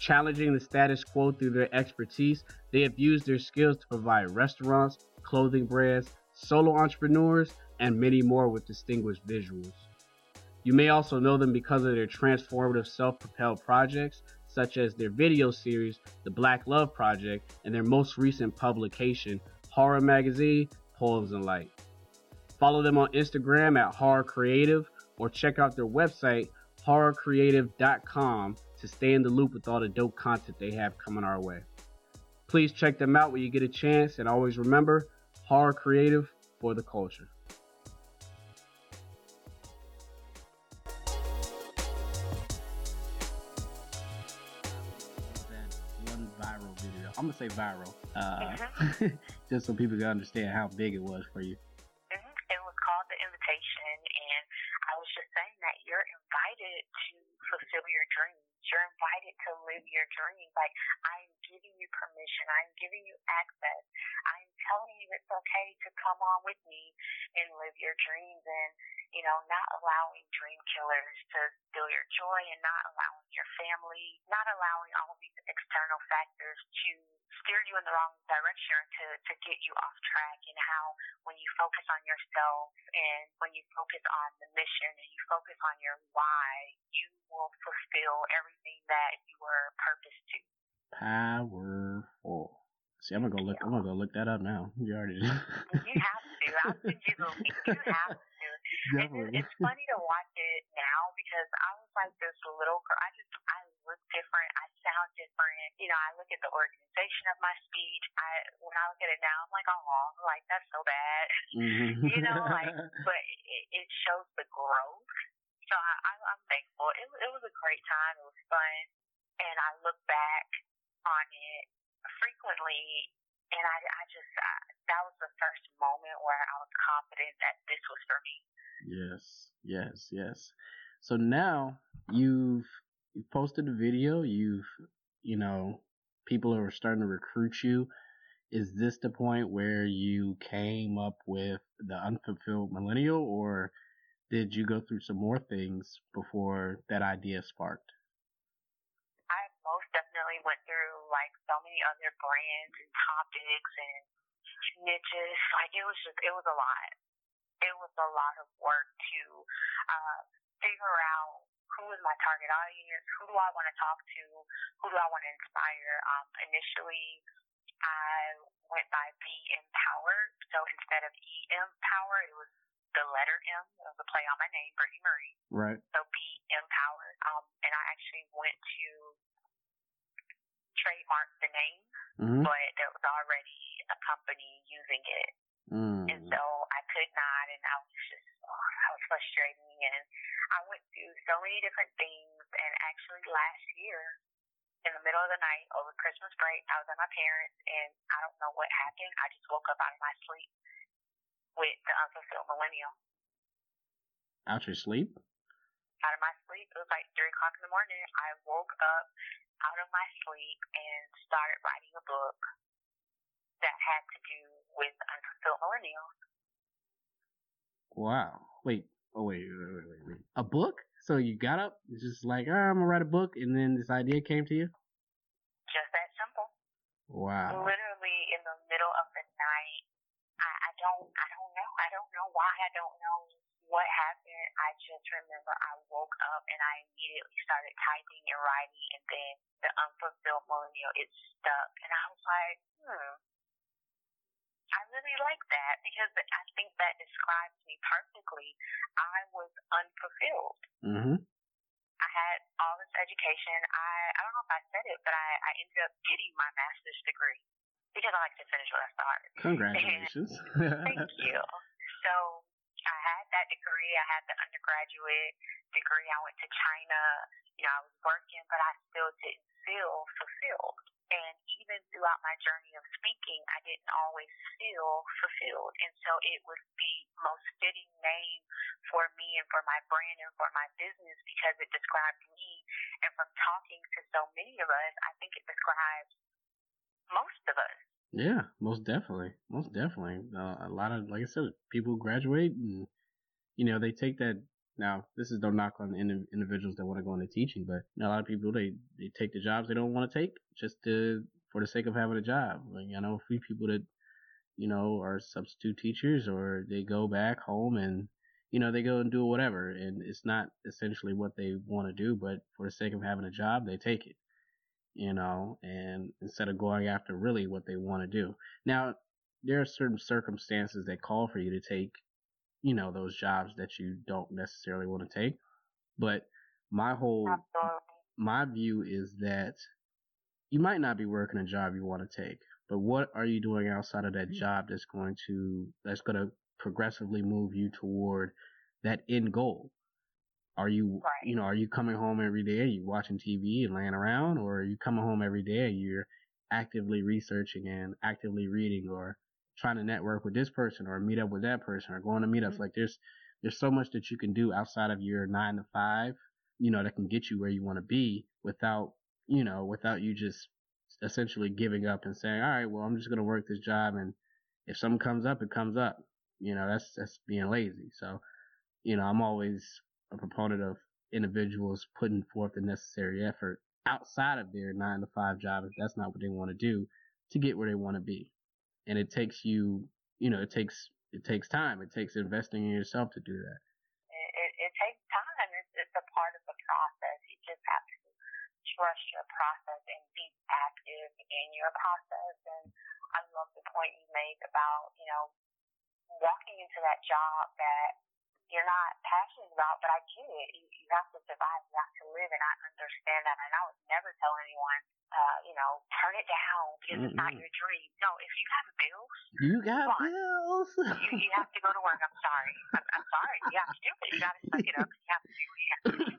Challenging the status quo through their expertise, they have used their skills to provide restaurants, clothing brands, solo entrepreneurs, and many more with distinguished visuals. You may also know them because of their transformative self propelled projects, such as their video series, The Black Love Project, and their most recent publication, Hara Magazine Poems and Light. Follow them on Instagram at Hara Creative or check out their website, haracreative.com, to stay in the loop with all the dope content they have coming our way. Please check them out when you get a chance, and always remember Hara Creative for the culture. One viral video. I'm gonna say viral, uh, mm-hmm. just so people can understand how big it was for you. Mm-hmm. It was called the invitation, and I was just saying that you're invited to fulfill your dreams. You're invited to live your dream. Like I'm giving you permission. I'm giving you access. I'm telling you it's okay to come on with me and live your dreams and, you know, not allowing dream killers to steal your joy and not allowing your family, not allowing all these external factors to steer you in the wrong direction to, to get you off track and how when you focus on yourself and when you focus on the mission and you focus on your why, you will fulfill everything that you were purposed to. Powerful. See, I'm gonna go look. I'm gonna go look that up now. You already. you have to. I'll send you the link. You have to. Definitely. It's, it's funny to watch it now because I was like this little girl. I just I look different. I sound different. You know, I look at the organization of my speech. I when I look at it now, I'm like, oh, like that's so bad. Mm-hmm. you know, like, but it, it shows the growth. So I, I, I'm thankful. It, it was a great time. It was fun, and I look back on it frequently and I, I just I, that was the first moment where I was confident that this was for me. Yes, yes, yes. So now you've you posted a video. You've you know people are starting to recruit you. Is this the point where you came up with the unfulfilled millennial, or did you go through some more things before that idea sparked? So many other brands and topics and niches. Like it was just, it was a lot. It was a lot of work to uh, figure out who is my target audience, who do I want to talk to, who do I want to inspire. Um, initially, I went by Be Empowered. So instead of E Empower, it was the letter M. It was a play on my name, Brittany Marie. Right. So Be Empowered. Um, and I actually went to trademark the name, mm-hmm. but there was already a company using it. Mm. And so I could not, and I was just, oh, I was frustrating. And I went through so many different things. And actually, last year, in the middle of the night over Christmas break, I was at my parents, and I don't know what happened. I just woke up out of my sleep with the unfulfilled millennial. Out your sleep? Out of my sleep. It was like 3 o'clock in the morning. I woke up out of my sleep and started writing a book that had to do with unfulfilled millennials. Wow. Wait. Oh, wait, wait, wait, wait, wait. A book? So you got up, just like, oh, I'm gonna write a book, and then this idea came to you? Just that simple. Wow. Literally in the middle of the night. I, I don't, I don't know. I don't know why. I don't know what happened, I just remember I woke up and I immediately started typing and writing, and then the unfulfilled millennial it stuck, and I was like, hmm. I really like that because I think that describes me perfectly. I was unfulfilled. Mm-hmm. I had all this education. I I don't know if I said it, but I I ended up getting my master's degree. because I like to finish what I start. Congratulations. Thank you. So I had that degree. I had the undergraduate degree. I went to China. You know, I was working, but I still didn't feel fulfilled. And even throughout my journey of speaking, I didn't always feel fulfilled. And so it was the most fitting name for me and for my brand and for my business because it described me. And from talking to so many of us, I think it describes most of us. Yeah, most definitely, most definitely. Uh, a lot of, like I said, people graduate and you know they take that. Now, this is no knock on individuals that want to go into teaching, but you know, a lot of people they they take the jobs they don't want to take just to for the sake of having a job. Like I know a few people that you know are substitute teachers or they go back home and you know they go and do whatever, and it's not essentially what they want to do, but for the sake of having a job, they take it you know, and instead of going after really what they want to do. Now, there are certain circumstances that call for you to take, you know, those jobs that you don't necessarily want to take. But my whole, my view is that you might not be working a job you want to take, but what are you doing outside of that mm-hmm. job that's going to, that's going to progressively move you toward that end goal? Are you, right. you know, are you coming home every day? Are you watching TV and laying around, or are you coming home every day? And you're actively researching and actively reading, or trying to network with this person, or meet up with that person, or going to meetups. Mm-hmm. Like there's there's so much that you can do outside of your nine to five, you know, that can get you where you want to be without, you know, without you just essentially giving up and saying, all right, well, I'm just gonna work this job, and if something comes up, it comes up. You know, that's that's being lazy. So, you know, I'm always a proponent of individuals putting forth the necessary effort outside of their nine to five job if that's not what they want to do to get where they want to be. And it takes you, you know, it takes it takes time. It takes investing in yourself to do that. It, it takes time. It's, it's a part of the process. You just have to trust your process and be active in your process. And I love the point you made about, you know, walking into that job that you're not passionate about, but I get it. You, you have to survive, you have to live, and I understand that. And I would never tell anyone, uh, you know, turn it down because mm-hmm. it's not your dream. No, if you have bills, you got bills. you, you have to go to work. I'm sorry. I'm, I'm sorry. You have to do it. You got to suck it up. You have to do what you have to do.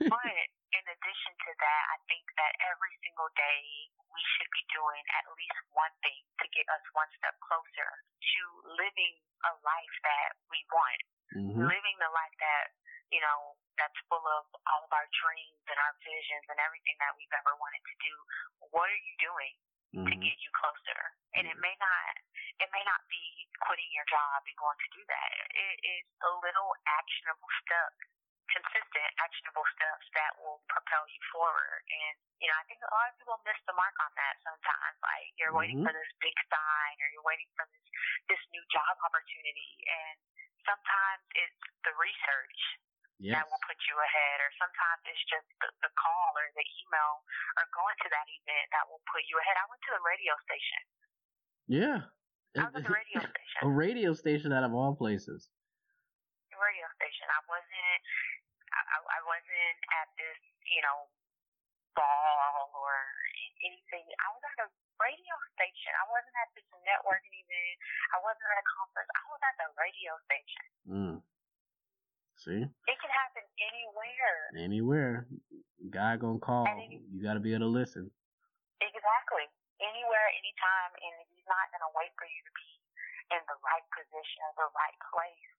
But in addition to that, I think that every single day we should be doing at least one thing to get us one step closer to living a life that we want mm-hmm. living the life that, you know, that's full of all of our dreams and our visions and everything that we've ever wanted to do. What are you doing mm-hmm. to get you closer? And it may not, it may not be quitting your job and going to do that. It is a little actionable step consistent, actionable steps that will propel you forward. And, you know, I think a lot of people miss the mark on that sometimes. Like you're mm-hmm. waiting for this big sign or you're waiting for this, this new job opportunity. And sometimes it's the research yes. that will put you ahead, or sometimes it's just the, the call or the email or going to that event that will put you ahead. I went to the radio station. Yeah. I was at the radio station. A radio station out of all places. A radio station. I wasn't. I, I wasn't at this, you know, ball or anything. I was at a radio station. I wasn't at this networking event. I wasn't at a conference. I was at the radio station. Mm. See? It can happen anywhere. Anywhere. Guy gonna call. Any, you gotta be able to listen. Exactly. Anywhere, anytime, and he's not gonna wait for you to be in the right position, the right place.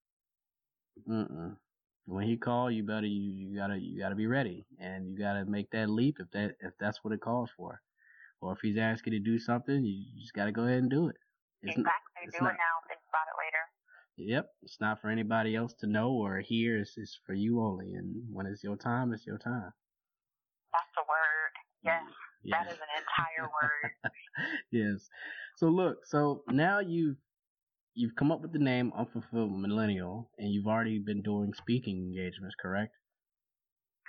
Mm-mm. When he call, you better you, you gotta you gotta be ready, and you gotta make that leap if that if that's what it calls for. Or if he's asking you to do something, you just got to go ahead and do it. It's exactly. Do not, it now. Think about it later. Yep. It's not for anybody else to know or hear. It's, it's for you only. And when it's your time, it's your time. That's the word. Yes. Yeah. That is an entire word. yes. So look, so now you've you've come up with the name Unfulfilled Millennial, and you've already been doing speaking engagements, correct?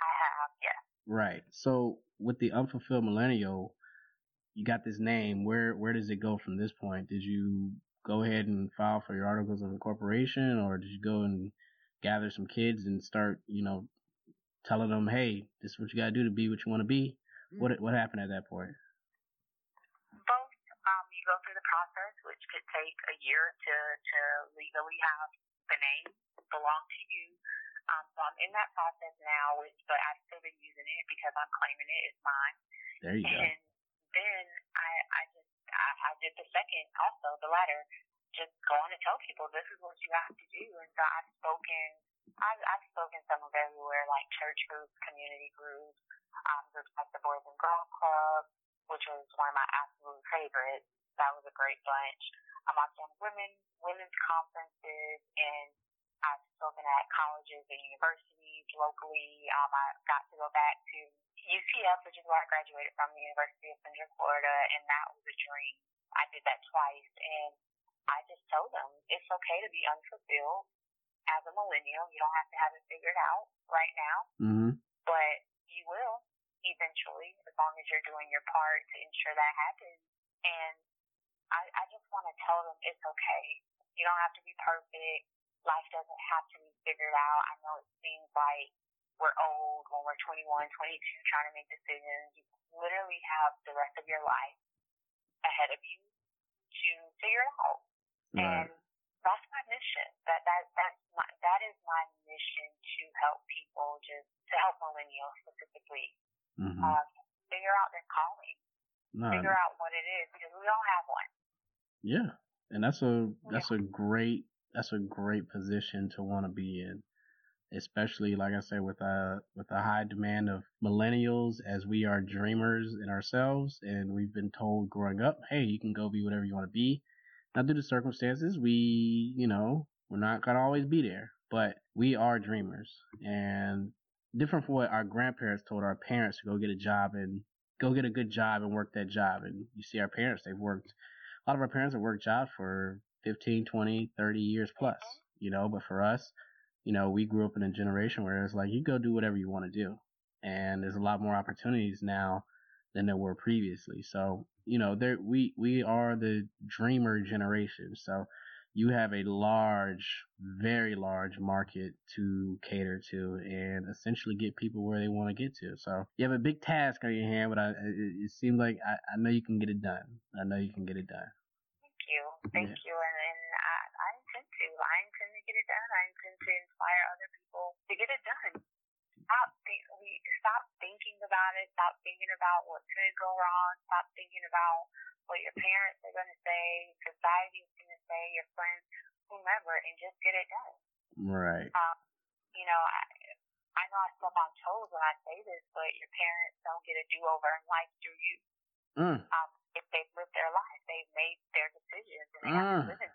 I have, yes. Right. So with the Unfulfilled Millennial, you got this name. Where where does it go from this point? Did you go ahead and file for your articles of incorporation, or did you go and gather some kids and start, you know, telling them, hey, this is what you got to do to be what you want to be? Mm-hmm. What what happened at that point? Both Um, you go through the process, which could take a year to, to legally have the name belong to you. Um, so I'm in that process now, which, but I've still been using it because I'm claiming it is mine. There you and go. Then I, I just, I, I did the second also, the latter, just going to tell people this is what you have to do. And so I've spoken, I've, I've spoken some of everywhere, like church groups, community groups, um, groups like the Boys and Girls Club, which was one of my absolute favorites. That was a great bunch. Um, I've done women women's conferences, and I've spoken at colleges and universities locally. Um, I got to go back to UCF, which is where I graduated from, the University of Central Florida, and that was a dream. I did that twice, and I just told them it's okay to be unfulfilled as a millennial. You don't have to have it figured out right now, mm-hmm. but you will eventually, as long as you're doing your part to ensure that happens. And I, I just want to tell them it's okay. You don't have to be perfect. Life doesn't have to be figured out. I know it seems like we're old when we're 21, 22, trying to make decisions. You literally have the rest of your life ahead of you to figure it out. Right. And that's my mission. That that that's my that is my mission to help people, just to help millennials specifically, mm-hmm. uh, figure out their calling, no, figure out what it is because we all have one. Yeah, and that's a that's yeah. a great that's a great position to want to be in, especially like I said with a with a high demand of millennials as we are dreamers in ourselves, and we've been told growing up, hey, you can go be whatever you want to be. Now, due to circumstances, we you know we're not gonna always be there, but we are dreamers, and different from what our grandparents told our parents to go get a job and go get a good job and work that job. And you see our parents, they've worked a lot of our parents have worked jobs for 15, 20, 30 years plus, you know, but for us, you know, we grew up in a generation where it's like you go do whatever you want to do. And there's a lot more opportunities now than there were previously. So, you know, there we we are the dreamer generation. So you have a large, very large market to cater to and essentially get people where they want to get to. So you have a big task on your hand, but I, it, it seems like I, I know you can get it done. I know you can get it done. Thank you. Thank yeah. you. And, and I, I intend to. I intend to get it done. I intend to inspire other people to get it done. Stop, think, we, stop thinking about it. Stop thinking about what could go wrong. Stop thinking about what your parents are going to say, society is going to say, your friends, whomever, and just get it done. Right. Um, you know, I, I know I step on toes when I say this, but your parents don't get a do-over in life through you. Mm. Um, if they've lived their life, they've made their decisions, and they mm. have to live in.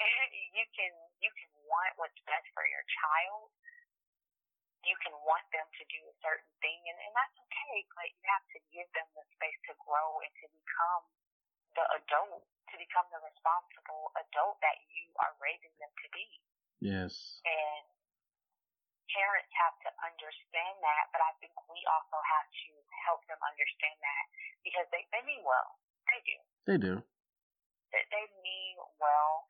You can you can want what's best for your child, you can want them to do a certain thing, and, and that's okay, but you have to give them the space to grow and to become the adult, to become the responsible adult that you are raising them to be. Yes. And parents have to understand that, but I think we also have to help them understand that because they, they mean well. They do. They do. They, they mean well,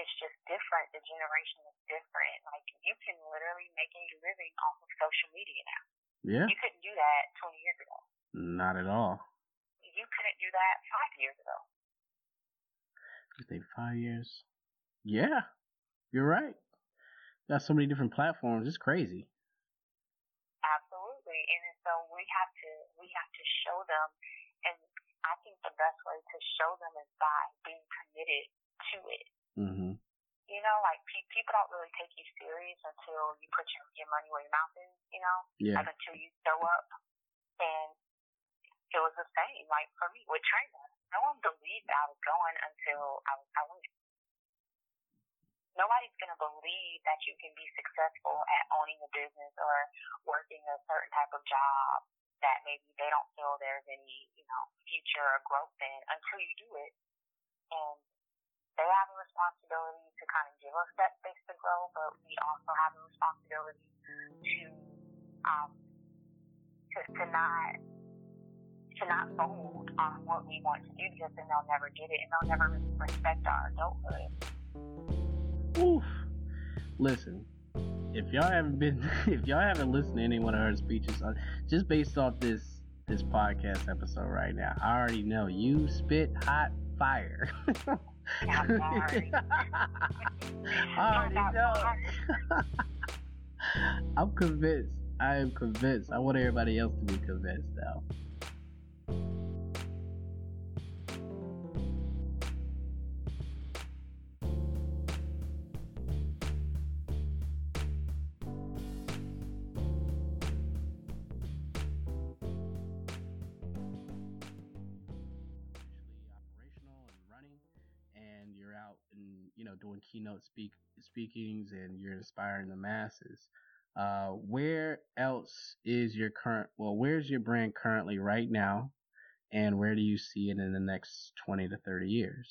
it's just different. The generation is different. Like you can literally make a living off of social media now. Yeah. You couldn't do that 20 years ago. Not at all. You couldn't do that five years ago. I think five years. Yeah, you're right. Got so many different platforms. It's crazy. Absolutely, and so we have to we have to show them, and I think the best way to show them is by being committed to it. Mm-hmm. You know, like pe- people don't really take you serious until you put your, your money where your mouth is. You know, yeah. like until you show up. And it was the same. Like for me with China, no one believed I was going until I was I went. Nobody's gonna believe that you can be successful at owning a business or working a certain type of job that maybe they don't feel there's any, you know, future or growth in until you do it. And they have a responsibility to kind of give us that space to grow, but we also have a responsibility to um, to, to not to not fold on what we want to do because then they'll never get it and they'll never respect our adulthood. Oof. Listen, if y'all haven't been, if y'all haven't listened to any one of her speeches, uh, just based off this this podcast episode right now. I already know you spit hot fire. I already know. I'm convinced. I am convinced. I want everybody else to be convinced though. Keynote speak speakings and you're inspiring the masses. Uh, where else is your current? Well, where's your brand currently right now, and where do you see it in the next twenty to thirty years?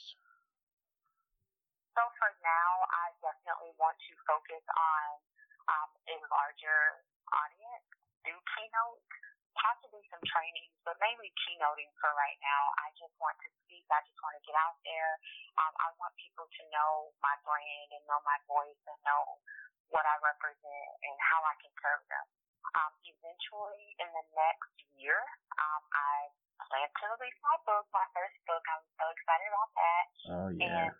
So for now, I definitely want to focus on um, a larger audience, do keynote possibly some trainings, but mainly keynoting for right now. I just want to speak. I just want to get out there. Um, I want people to know my brand and know my voice and know what I represent and how I can serve them. Um, eventually, in the next year, um, I plan to release my book, my first book. I'm so excited about that. Oh yeah. And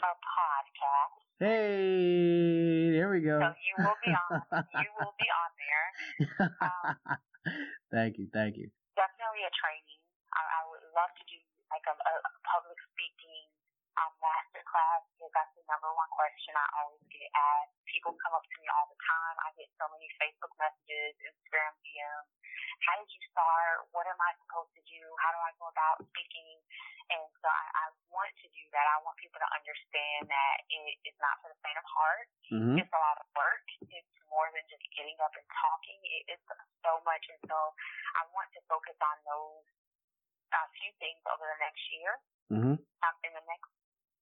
a podcast. Hey, there we go. So you will be on. you will be on there. Um, thank you, thank you. Definitely a training. I, I would love to do like a, a public um, master class because that's the number one question I always get asked. People come up to me all the time. I get so many Facebook messages, Instagram DMs. How did you start? What am I supposed to do? How do I go about speaking? And so I, I want to do that. I want people to understand that it is not for the faint of heart. Mm-hmm. It's a lot of work. It's more than just getting up and talking. It is so much. And so I want to focus on those uh, few things over the next year. Mm-hmm. Um, in the next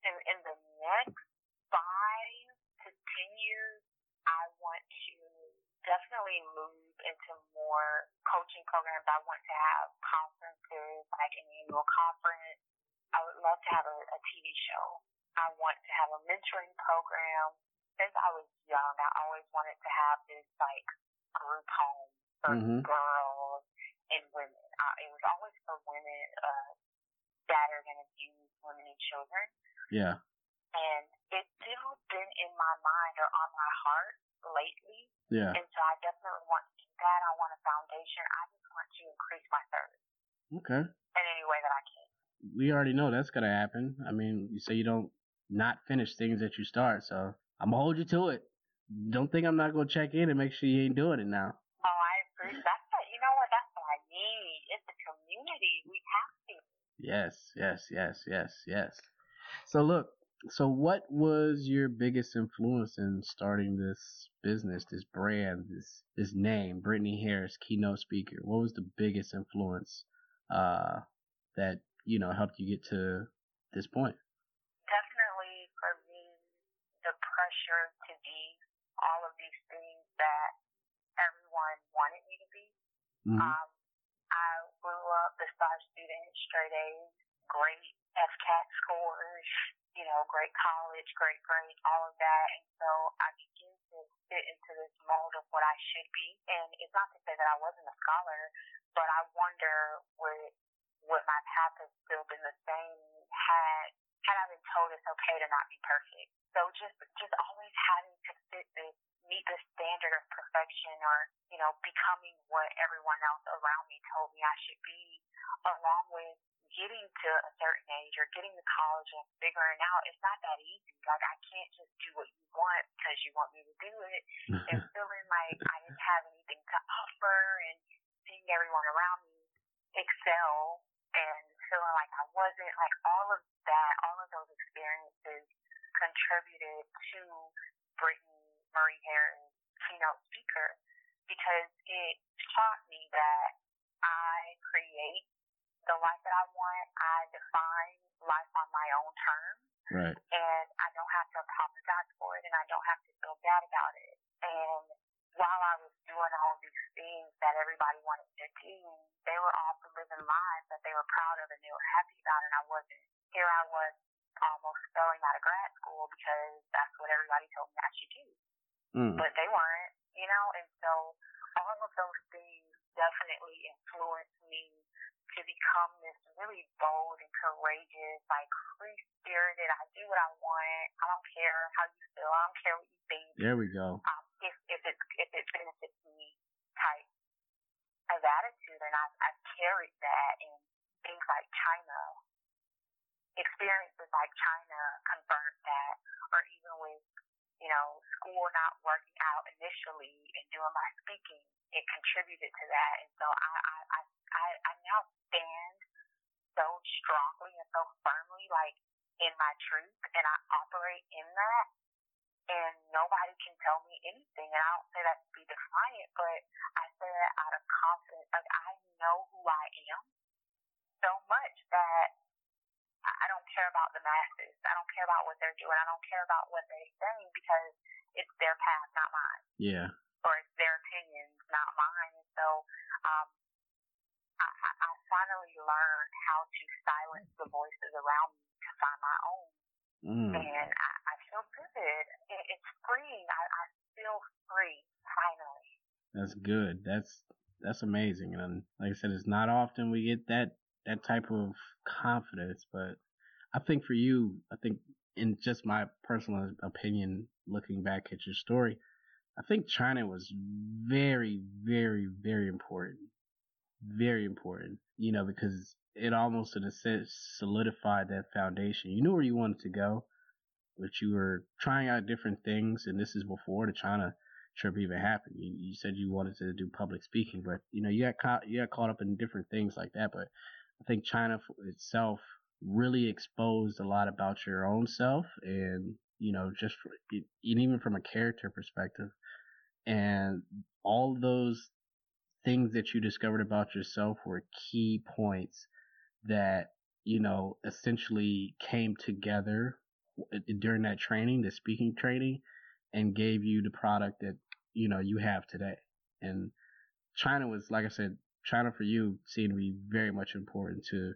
in, in the next five to ten years, I want to definitely move into more coaching programs. I want to have conferences, like an annual conference. I would love to have a, a TV show. I want to have a mentoring program. Since I was young, I always wanted to have this like group home for mm-hmm. girls and women. Uh, it was always for women uh, that are going to abuse women and children. Yeah. And it's still been in my mind or on my heart lately. Yeah. And so I definitely want to do that. I want a foundation. I just want to increase my service. Okay. In any way that I can. We already know that's gonna happen. I mean, you say you don't not finish things that you start, so I'm gonna hold you to it. Don't think I'm not gonna check in and make sure you ain't doing it now. Oh, I agree. That's what you know what. That's what I need. It's a community. We have. Yes, yes, yes, yes, yes. So look, so what was your biggest influence in starting this business, this brand, this this name, Brittany Harris, keynote speaker? What was the biggest influence uh, that you know helped you get to this point? Definitely for me, the pressure to be all of these things that everyone wanted me to be. Mm-hmm. Um, grew up the star student, straight A's, great FCAT scores you know, great college, great grades, all of that. And so I began to fit into this mold of what I should be. And it's not to say that I wasn't a scholar, but I wonder would would my path have still been the same had had I been told it's okay to not be perfect. So just just always having to fit this meet the standard of perfection or, you know, becoming what everyone else around me told me I should be, along with getting to a certain age or getting to college and figuring out it's not that easy. Like I can't just do what you want because you want me to do it and feeling like I didn't have anything to offer and seeing everyone around me excel and feeling like I wasn't like all of that, all of those experiences contributed to Brittany Marie Harris keynote speaker because it taught me that I create the life that I want. I define life on my own terms. Right. And I don't have to apologize for it and I don't have to feel bad about it. And while I was doing all these things that everybody wanted to do, they were also living lives that they were proud of and they were happy about and I wasn't. Here I was almost failing out of grad school because that's what everybody told me I should do. Mm. But they weren't, you know, and so all of those things definitely influenced me to become this really bold and courageous, like free spirited. I do what I want. I don't care how you feel. I don't care what you think. There we go. Um, if if it if it benefits me, type of attitude, and I've I've carried that in things like China. Experiences like China confirmed that, or even with you know school not working out initially and doing my speaking, it contributed to that. And so I I I, I, now stand so strongly and so firmly, like in my truth, and I operate in that. And nobody can tell me anything. And I don't say that to be defiant, but I say that out of confidence. Like I know who I am so much that I don't care about the masses. I don't care about what they're doing. I don't care about what they're saying because it's their path, not mine. Yeah. Or it's their opinions, not mine. And so, um, I, I finally learned how to silence the voices around me to find my own. Mm. And I, I feel good. It, it's freeing. I, I feel free finally. That's good. That's that's amazing. And like I said, it's not often we get that that type of confidence, but I think for you, I think in just my personal opinion, looking back at your story, I think China was very, very, very important very important, you know, because it almost in a sense solidified that foundation. You knew where you wanted to go, but you were trying out different things, and this is before the China trip even happened. You, you said you wanted to do public speaking, but you know you got caught you got caught up in different things like that. But I think China itself really exposed a lot about your own self, and you know just and even from a character perspective, and all those things that you discovered about yourself were key points that, you know, essentially came together during that training, the speaking training, and gave you the product that, you know, you have today. And China was, like I said, China for you seemed to be very much important to,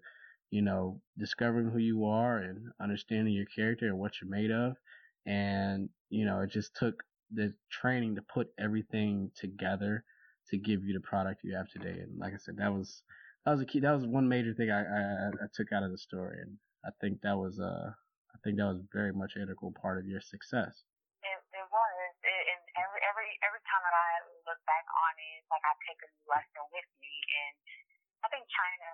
you know, discovering who you are and understanding your character and what you're made of. And, you know, it just took the training to put everything together to give you the product you have today. And like I said, that was that was a key. That was one major thing I, I, I took out of the story, and I think that was uh I think that was very much an integral part of your success. It, it was, it, and every every every time that I look back on it, like I take a new lesson with me, and I think China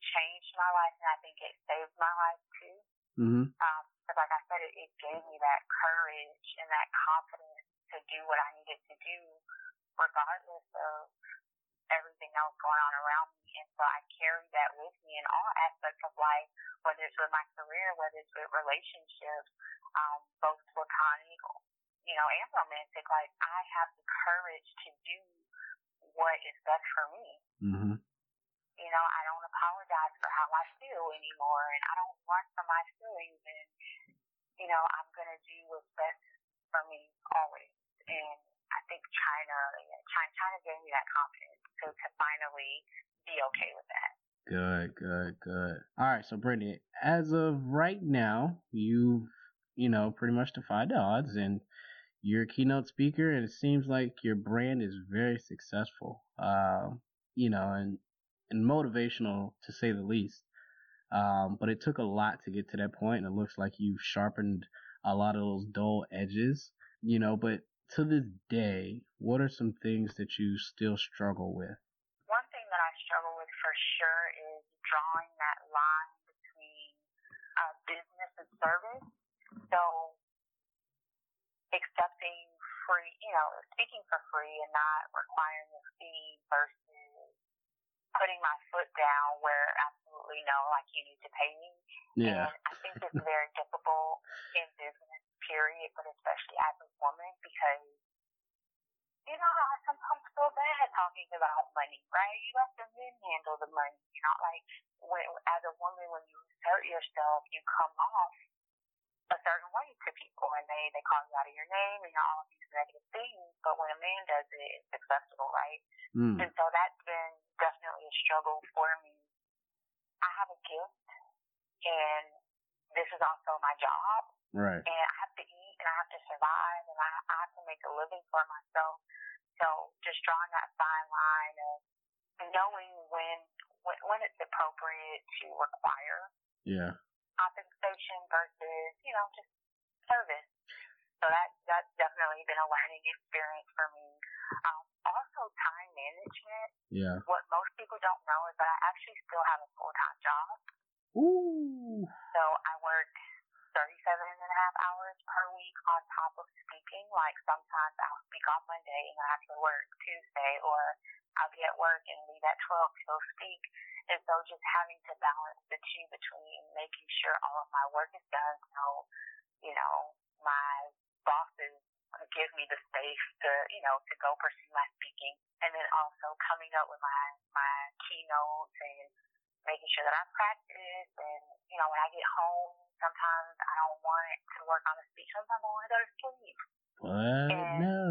changed my life, and I think it saved my life too. Mm-hmm. Um, because like I said, it, it gave me that courage and that confidence to do what I needed to do regardless of everything else going on around me. And so I carry that with me in all aspects of life, whether it's with my career, whether it's with relationships, um, both platonic, you know, and romantic. Like I have the courage to do what is best for me. Mm-hmm. You know, I don't apologize for how I feel anymore, and I don't run from my feelings. And you know, I'm gonna do what's best for me always. And I think China, China, China gave me that confidence to, to finally be okay with that. Good, good, good. All right, so Brittany, as of right now, you've you know pretty much defied the odds, and you're a keynote speaker, and it seems like your brand is very successful. Uh, you know, and and motivational to say the least. Um, but it took a lot to get to that point, and it looks like you've sharpened a lot of those dull edges. You know, but to this day, what are some things that you still struggle with? One thing that I struggle with for sure is drawing that line between uh, business and service. So, accepting free, you know, speaking for free and not requiring a fee versus putting my foot down where absolutely no, like you need to pay me. Yeah. And I think it's very difficult in business period, but especially as a woman because you know, I sometimes feel bad talking about money, right? You let the men handle the money. You know, like when as a woman, when you assert yourself, you come off a certain way to people, and they they call you out of your name and all of these negative things. But when a man does it, it's acceptable, right? Mm. And so that's been definitely a struggle for me. I have a gift, and this is also my job. Right. And I have to eat and I have to survive and I, I have to make a living for myself. So just drawing that fine line of knowing when, when when it's appropriate to require yeah compensation versus you know just service. So that that's definitely been a learning experience for me. Um, also, time management. Yeah. What most people don't know is that I actually still have a full time job. Ooh. So I work 37 and a half hours per week on top of speaking. Like sometimes I'll speak on Monday and I have to work Tuesday, or I'll be at work and leave at 12 to go speak. And so just having to balance the two between making sure all of my work is done so, you know, my bosses give me the space to, you know, to go pursue my speaking. And then also coming up with my, my keynotes and making sure that I practice. And, you know, when I get home, sometimes I don't want to work on a speech. Sometimes I want to go to sleep. What? And no.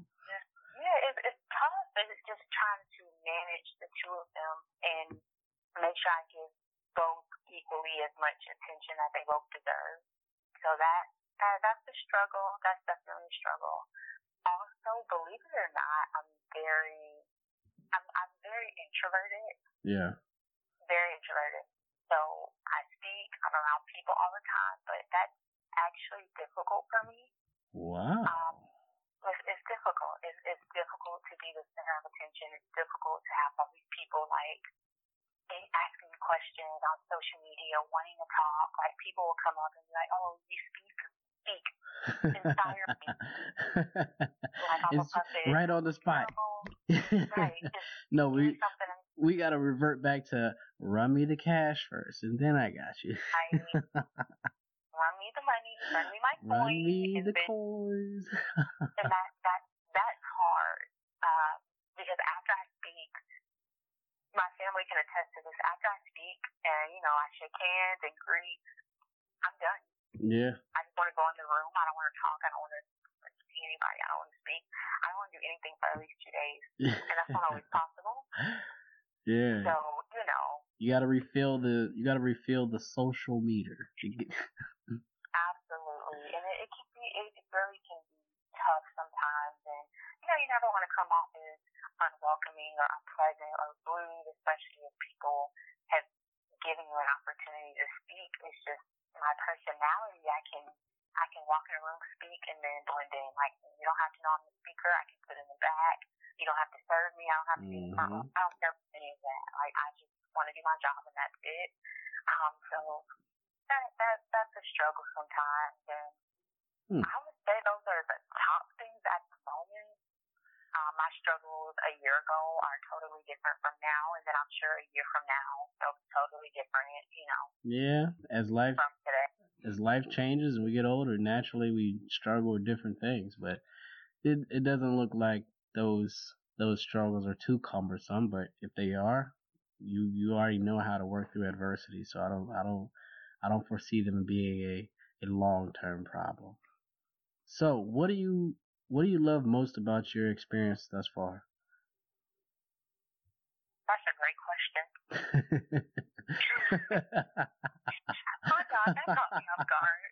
Just, yeah, it's, it's tough. It's just trying to manage the two of them and make sure I give both equally as much attention that they both deserve. So that, that that's a struggle. That's definitely a struggle. Also, believe it or not, I'm very, I'm, I'm very introverted. Yeah. Very introverted. So I speak, I'm around people all the time, but that's actually difficult for me. Wow. Um, it's, it's difficult. It's, it's difficult to be the center of attention. It's difficult to have all these people like asking questions on social media, wanting to talk. Like people will come up and be like, "Oh, you speak, speak, inspire me." like it's right on the spot. right. no, we we gotta revert back to run me the cash first, and then I got you. I mean, run me the money, run me my coins. Run me the coins. and that that that's hard uh, because after I speak, my family can attest to this. After I speak and you know I shake hands and greet, I'm done. Yeah. I just want to go in the room. I don't want to talk. I don't want to see anybody. I don't want to speak. I don't want to do anything for at least two days, and that's not always possible. Yeah. So you know. You gotta refill the. You gotta refill the social meter. Absolutely, and it, it can be. It, it really can be tough sometimes, and you know you never want to come off as unwelcoming or unpleasant or rude, especially if people have given you an opportunity to speak. It's just my personality. I can I can walk in a room, speak, and then blend in. Like you don't have to know I'm the speaker. I can sit in the back. You don't have to serve me. I don't have to. Mm-hmm. I, don't, I don't care any of that. Like I just want to do my job, and that's it. Um, so that that that's a struggle sometimes, and hmm. I would say those are the top things at the moment. Um, my struggles a year ago are totally different from now, and then I'm sure a year from now they'll be totally different. You know. Yeah, as life from today. As life changes and we get older, naturally we struggle with different things, but it it doesn't look like those those struggles are too cumbersome. But if they are, you you already know how to work through adversity. So I don't I don't I don't foresee them being a a long term problem. So what do you what do you love most about your experience thus far? That's a great question. oh God, that caught me off guard.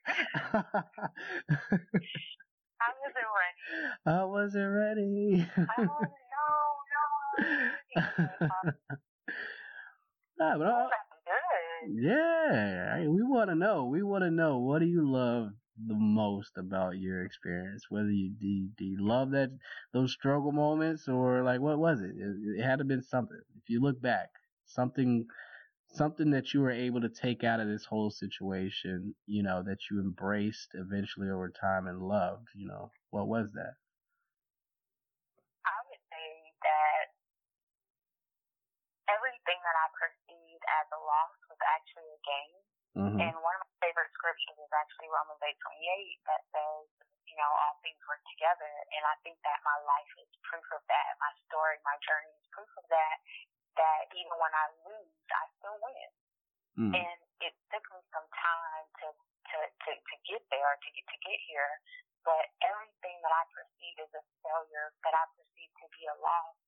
I wasn't ready. I wasn't ready. I was no, no. nah, but oh, good. Yeah, we want to know. We want to know what do you love the most about your experience? Whether you do, you, do you love that those struggle moments or like what was it? it? It had to been something. If you look back, something something that you were able to take out of this whole situation, you know, that you embraced eventually over time and loved, you know, what was that? I would say that everything that I perceived as a loss was actually a gain. Mm-hmm. And one of my favorite scriptures is actually Romans 8 28 that says, you know, all things work together. And I think that my life is proof of that. My story, my journey is proof of that that even when I lose, I still win. Mm. And it took me some time to, to, to, to get there, to get, to get here. But everything that I perceived as a failure, that I perceived to be a loss,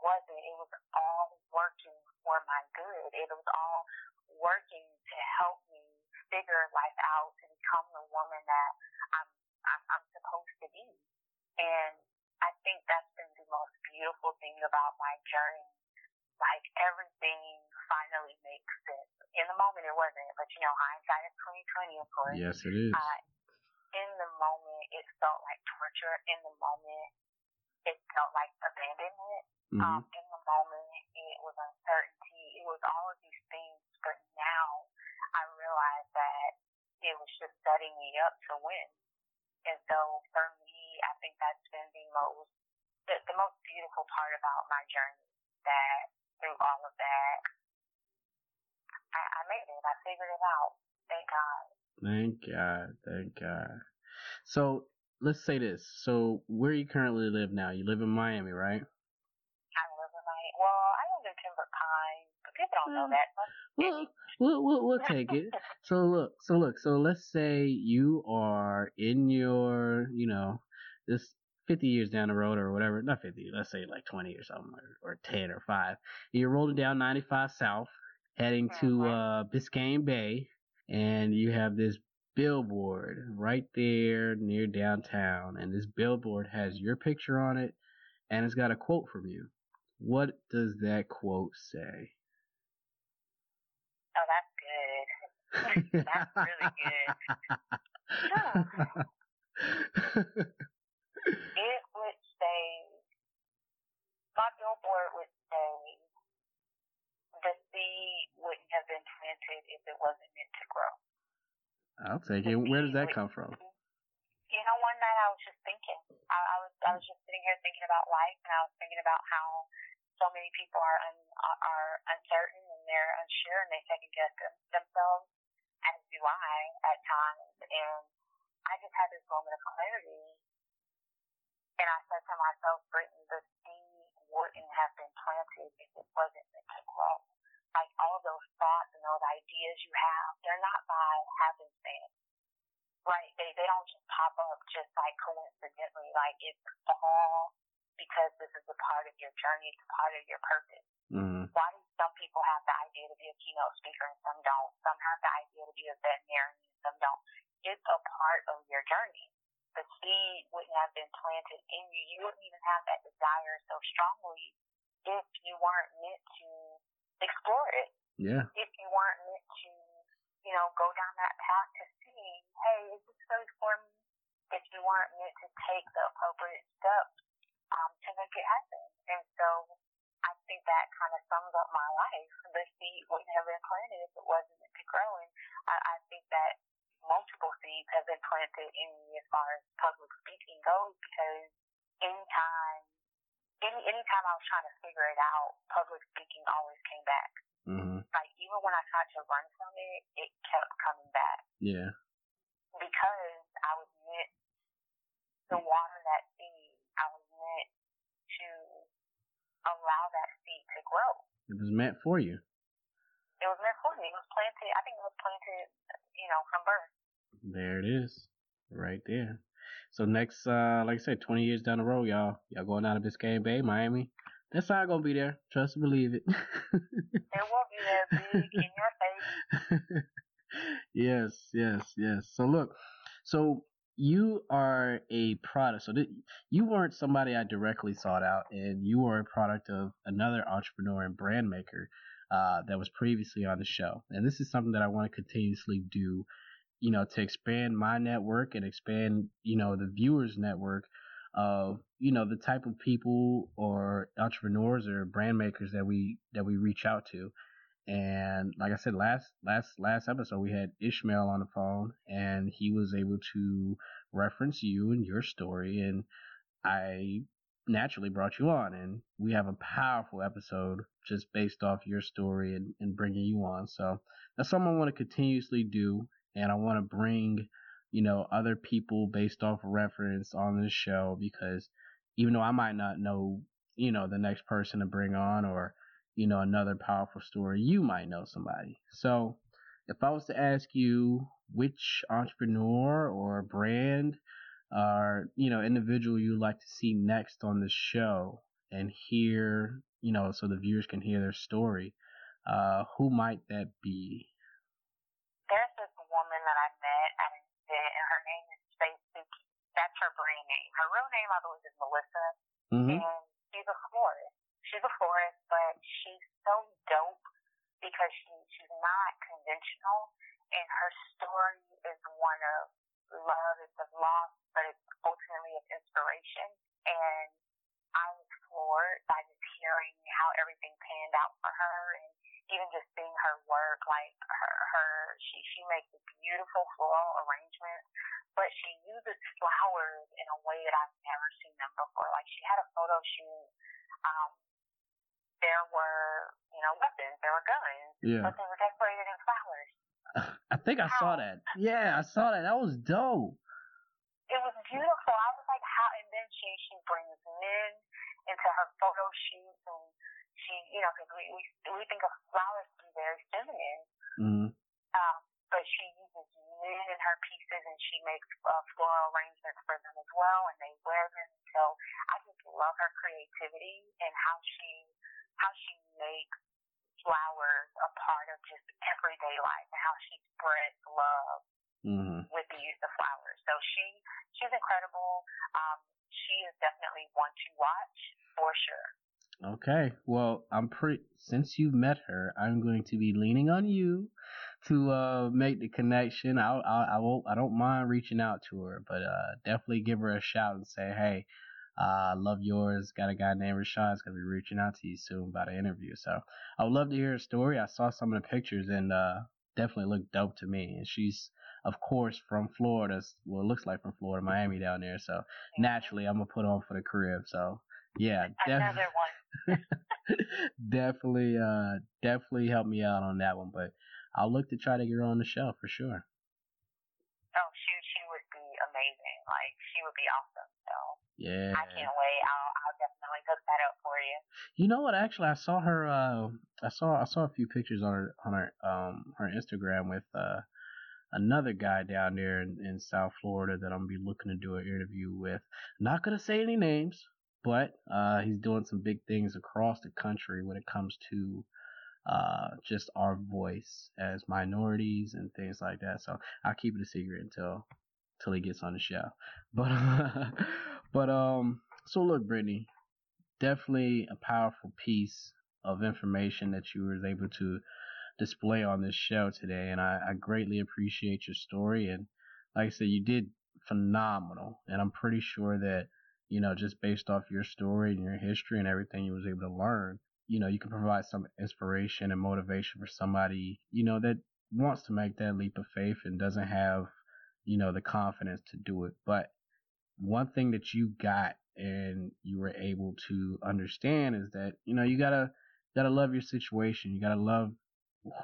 wasn't. It was all working for my good. It was all working to help me figure life out, to become the woman that I'm, I'm, I'm supposed to be. And I think that's been the most beautiful thing about my journey like everything finally makes sense. In the moment, it wasn't, but you know, hindsight is twenty twenty, of course. Yes, it is. Uh, in the moment, it felt like torture. In the moment, it felt like abandonment. Mm-hmm. Um, in the moment, it was uncertainty. It was all of these things. But now, I realize that it was just setting me up to win. And so, for me, I think that's been the most the, the most beautiful part about my journey. That through all of that, I, I made it. I figured it out. Thank God. Thank God. Thank God. So let's say this. So where you currently live now? You live in Miami, right? I live in Miami. Well, I live in Pembroke Pines, but people don't know that. Well, we'll, we'll, we'll take it. so look, so look, so let's say you are in your, you know, this 50 years down the road or whatever, not 50, let's say like 20 or something, or, or 10 or 5. You're rolling down 95 South, heading to mm-hmm. uh, Biscayne Bay, and you have this billboard right there near downtown, and this billboard has your picture on it, and it's got a quote from you. What does that quote say? Oh, that's good. that's really good. it would say, my billboard would say, the seed wouldn't have been planted if it wasn't meant to grow. I'll take it. Where does that come from? You know, one night I was just thinking. I, I was I was just sitting here thinking about life, and I was thinking about how so many people are un, are uncertain and they're unsure, and they second guess themselves, as do I at times. And I just had this moment of clarity, and I said to myself, Brittany, the seed wouldn't have been planted if it wasn't meant to grow like all those thoughts and those ideas you have, they're not by happenstance. Right? They they don't just pop up just like coincidentally. Like it's all because this is a part of your journey, it's a part of your purpose. Mm-hmm. Why do some people have the idea to be a keynote speaker and some don't? Some have the idea to be a veterinarian and some don't. It's a part of your journey. The seed wouldn't have been planted in you. You wouldn't even have that desire so strongly if you weren't meant to explore it. Yeah. If you weren't meant to, you know, go down that path to see, hey, is this really for me? If you weren't meant to take the appropriate steps um, to make it happen. And so I think that kind of sums up my life. The seed wouldn't have been planted if it wasn't to grow. And I, I think that multiple seeds have been planted in me as far as public speaking goes because anytime any anytime I was trying to figure it out, public speaking always came back. Mm-hmm. Like even when I tried to run from it, it kept coming back. Yeah. Because I was meant to water that seed. I was meant to allow that seed to grow. It was meant for you. It was meant for me. It was planted. I think it was planted, you know, from birth. There it is, right there. So next, uh, like I said, 20 years down the road, y'all, y'all going down to Biscayne Bay, Miami. That's not gonna be there. Trust and believe it. it will be there, big in your face. yes, yes, yes. So look, so you are a product. So th- you weren't somebody I directly sought out, and you are a product of another entrepreneur and brand maker uh, that was previously on the show. And this is something that I want to continuously do you know, to expand my network and expand, you know, the viewers network of, you know, the type of people or entrepreneurs or brand makers that we that we reach out to. And like I said, last last last episode we had Ishmael on the phone and he was able to reference you and your story and I naturally brought you on and we have a powerful episode just based off your story and, and bringing you on. So that's something I want to continuously do and I want to bring, you know, other people based off reference on this show because even though I might not know, you know, the next person to bring on or, you know, another powerful story, you might know somebody. So if I was to ask you which entrepreneur or brand or, you know, individual you'd like to see next on the show and hear, you know, so the viewers can hear their story, uh, who might that be? her brand name. Her real name, I believe, is Melissa, mm-hmm. and she's a florist. she's a florist, but she's so dope because she she's not conventional, and her story is one of love, it's of loss, but it's ultimately of inspiration. And I was floored by just hearing how everything panned out for her, and even just seeing her work. Like her, her she she makes beautiful floral arrangements, but she uses flowers in a way that I've never seen them before. Like she had a photo shoot. Um, there were, you know, weapons, there were guns, yeah. but they were decorated in flowers. I think I saw that. Yeah, I saw that. That was dope. It was beautiful. I was like, how? And then she she brings men into her photo shoots, and she, you know, because we, we we think of flowers to be very feminine. Mm-hmm. Um, but she uses men in her pieces, and she makes uh, floral arrangements for them as well, and they wear them. So I just love her creativity and how she how she makes flowers a part of just everyday life and how she spreads love mm-hmm. with the use of flowers. So she she's incredible. Um, she is definitely one to watch for sure. Okay, well, I'm pretty. Since you met her, I'm going to be leaning on you to uh, make the connection. I I I won't. I don't mind reaching out to her, but uh, definitely give her a shout and say, hey, uh, love yours. Got a guy named Rashad's gonna be reaching out to you soon about an interview. So I would love to hear her story. I saw some of the pictures and uh, definitely looked dope to me. And she's of course from Florida. Well, it looks like from Florida, Miami down there. So naturally, I'm gonna put on for the crib. So yeah, another one. definitely, uh, definitely help me out on that one. But I'll look to try to get her on the show for sure. Oh, she she would be amazing. Like she would be awesome. So yeah. I can't wait. I'll, I'll definitely hook that up for you. You know what? Actually, I saw her. Uh, I saw I saw a few pictures on her on her um her Instagram with uh another guy down there in, in South Florida that I'm gonna be looking to do an interview with. Not gonna say any names, but uh, he's doing some big things across the country when it comes to uh, just our voice as minorities and things like that. So I'll keep it a secret until until he gets on the show. But But um, so look, Brittany, definitely a powerful piece of information that you were able to display on this show today, and I, I greatly appreciate your story. And like I said, you did phenomenal, and I'm pretty sure that you know just based off your story and your history and everything you was able to learn, you know, you can provide some inspiration and motivation for somebody you know that wants to make that leap of faith and doesn't have you know the confidence to do it, but one thing that you got and you were able to understand is that you know you gotta gotta love your situation. You gotta love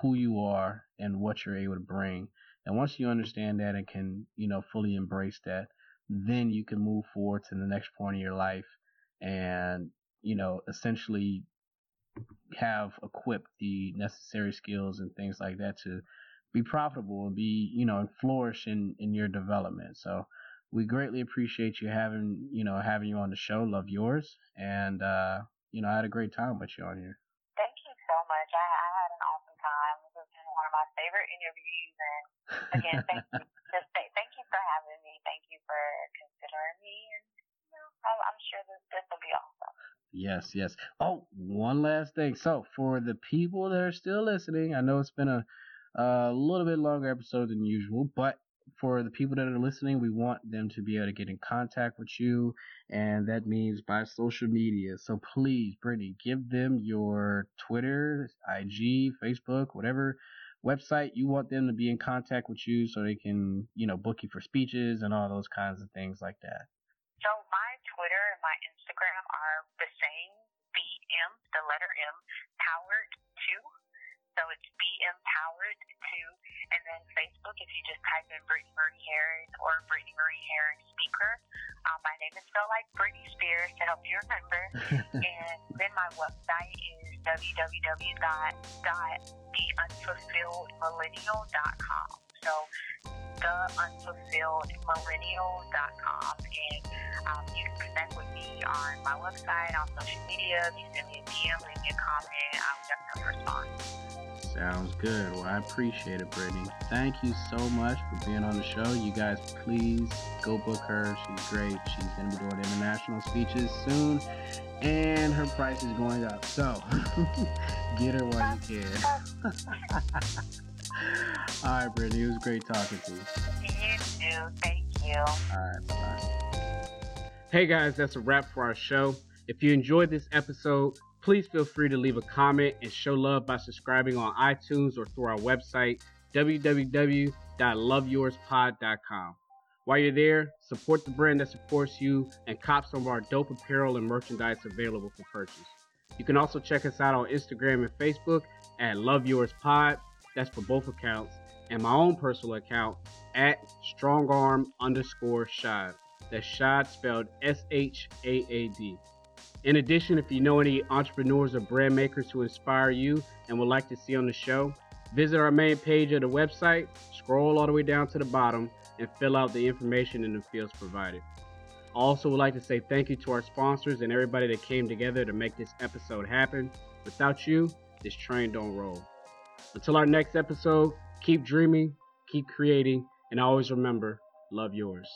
who you are and what you're able to bring. And once you understand that and can you know fully embrace that then you can move forward to the next point of your life and you know essentially have equipped the necessary skills and things like that to be profitable and be you know and flourish in in your development so we greatly appreciate you having you know having you on the show. Love yours, and uh, you know I had a great time with you on here. Thank you so much. I, I had an awesome time. This has been one of my favorite interviews, and again, thank you. Just thank you for having me. Thank you for considering me, and you know, I'm sure this this will be awesome. Yes, yes. Oh, one last thing. So, for the people that are still listening, I know it's been a a little bit longer episode than usual, but for the people that are listening, we want them to be able to get in contact with you, and that means by social media. So please, Brittany, give them your Twitter, IG, Facebook, whatever website you want them to be in contact with you so they can, you know, book you for speeches and all those kinds of things like that. So my Twitter and my Instagram are the same, BM, the letter M, powered 2 so it's BM powered too. And then Facebook, if you just type in Brittany Marie Harris or Brittany Marie Harris Speaker. Um, my name is spelled like Britney Spears to help you remember. and then my website is www.theunfulfilledmillennial.com. So theunfulfilledmillennial.com. And um, you can connect with me on my website, on social media. If you send me a DM, leave me a comment, I will definitely respond. Sounds good. Well, I appreciate it, Brittany. Thank you so much for being on the show. You guys, please go book her. She's great. She's going to be doing international speeches soon. And her price is going up. So get her while you can. All right, Brittany, it was great talking to you. You too. Thank you. All right, bye. Hey guys, that's a wrap for our show. If you enjoyed this episode, please feel free to leave a comment and show love by subscribing on iTunes or through our website, www.loveyourspod.com. While you're there, support the brand that supports you and cop some of our dope apparel and merchandise available for purchase. You can also check us out on Instagram and Facebook at Love Yours Pod. That's for both accounts. And my own personal account at strongarm underscore shaad. That's shaad spelled S H A A D. In addition, if you know any entrepreneurs or brand makers who inspire you and would like to see on the show, visit our main page of the website, scroll all the way down to the bottom, and fill out the information in the fields provided. I also, would like to say thank you to our sponsors and everybody that came together to make this episode happen. Without you, this train don't roll. Until our next episode, keep dreaming, keep creating, and always remember, love yours.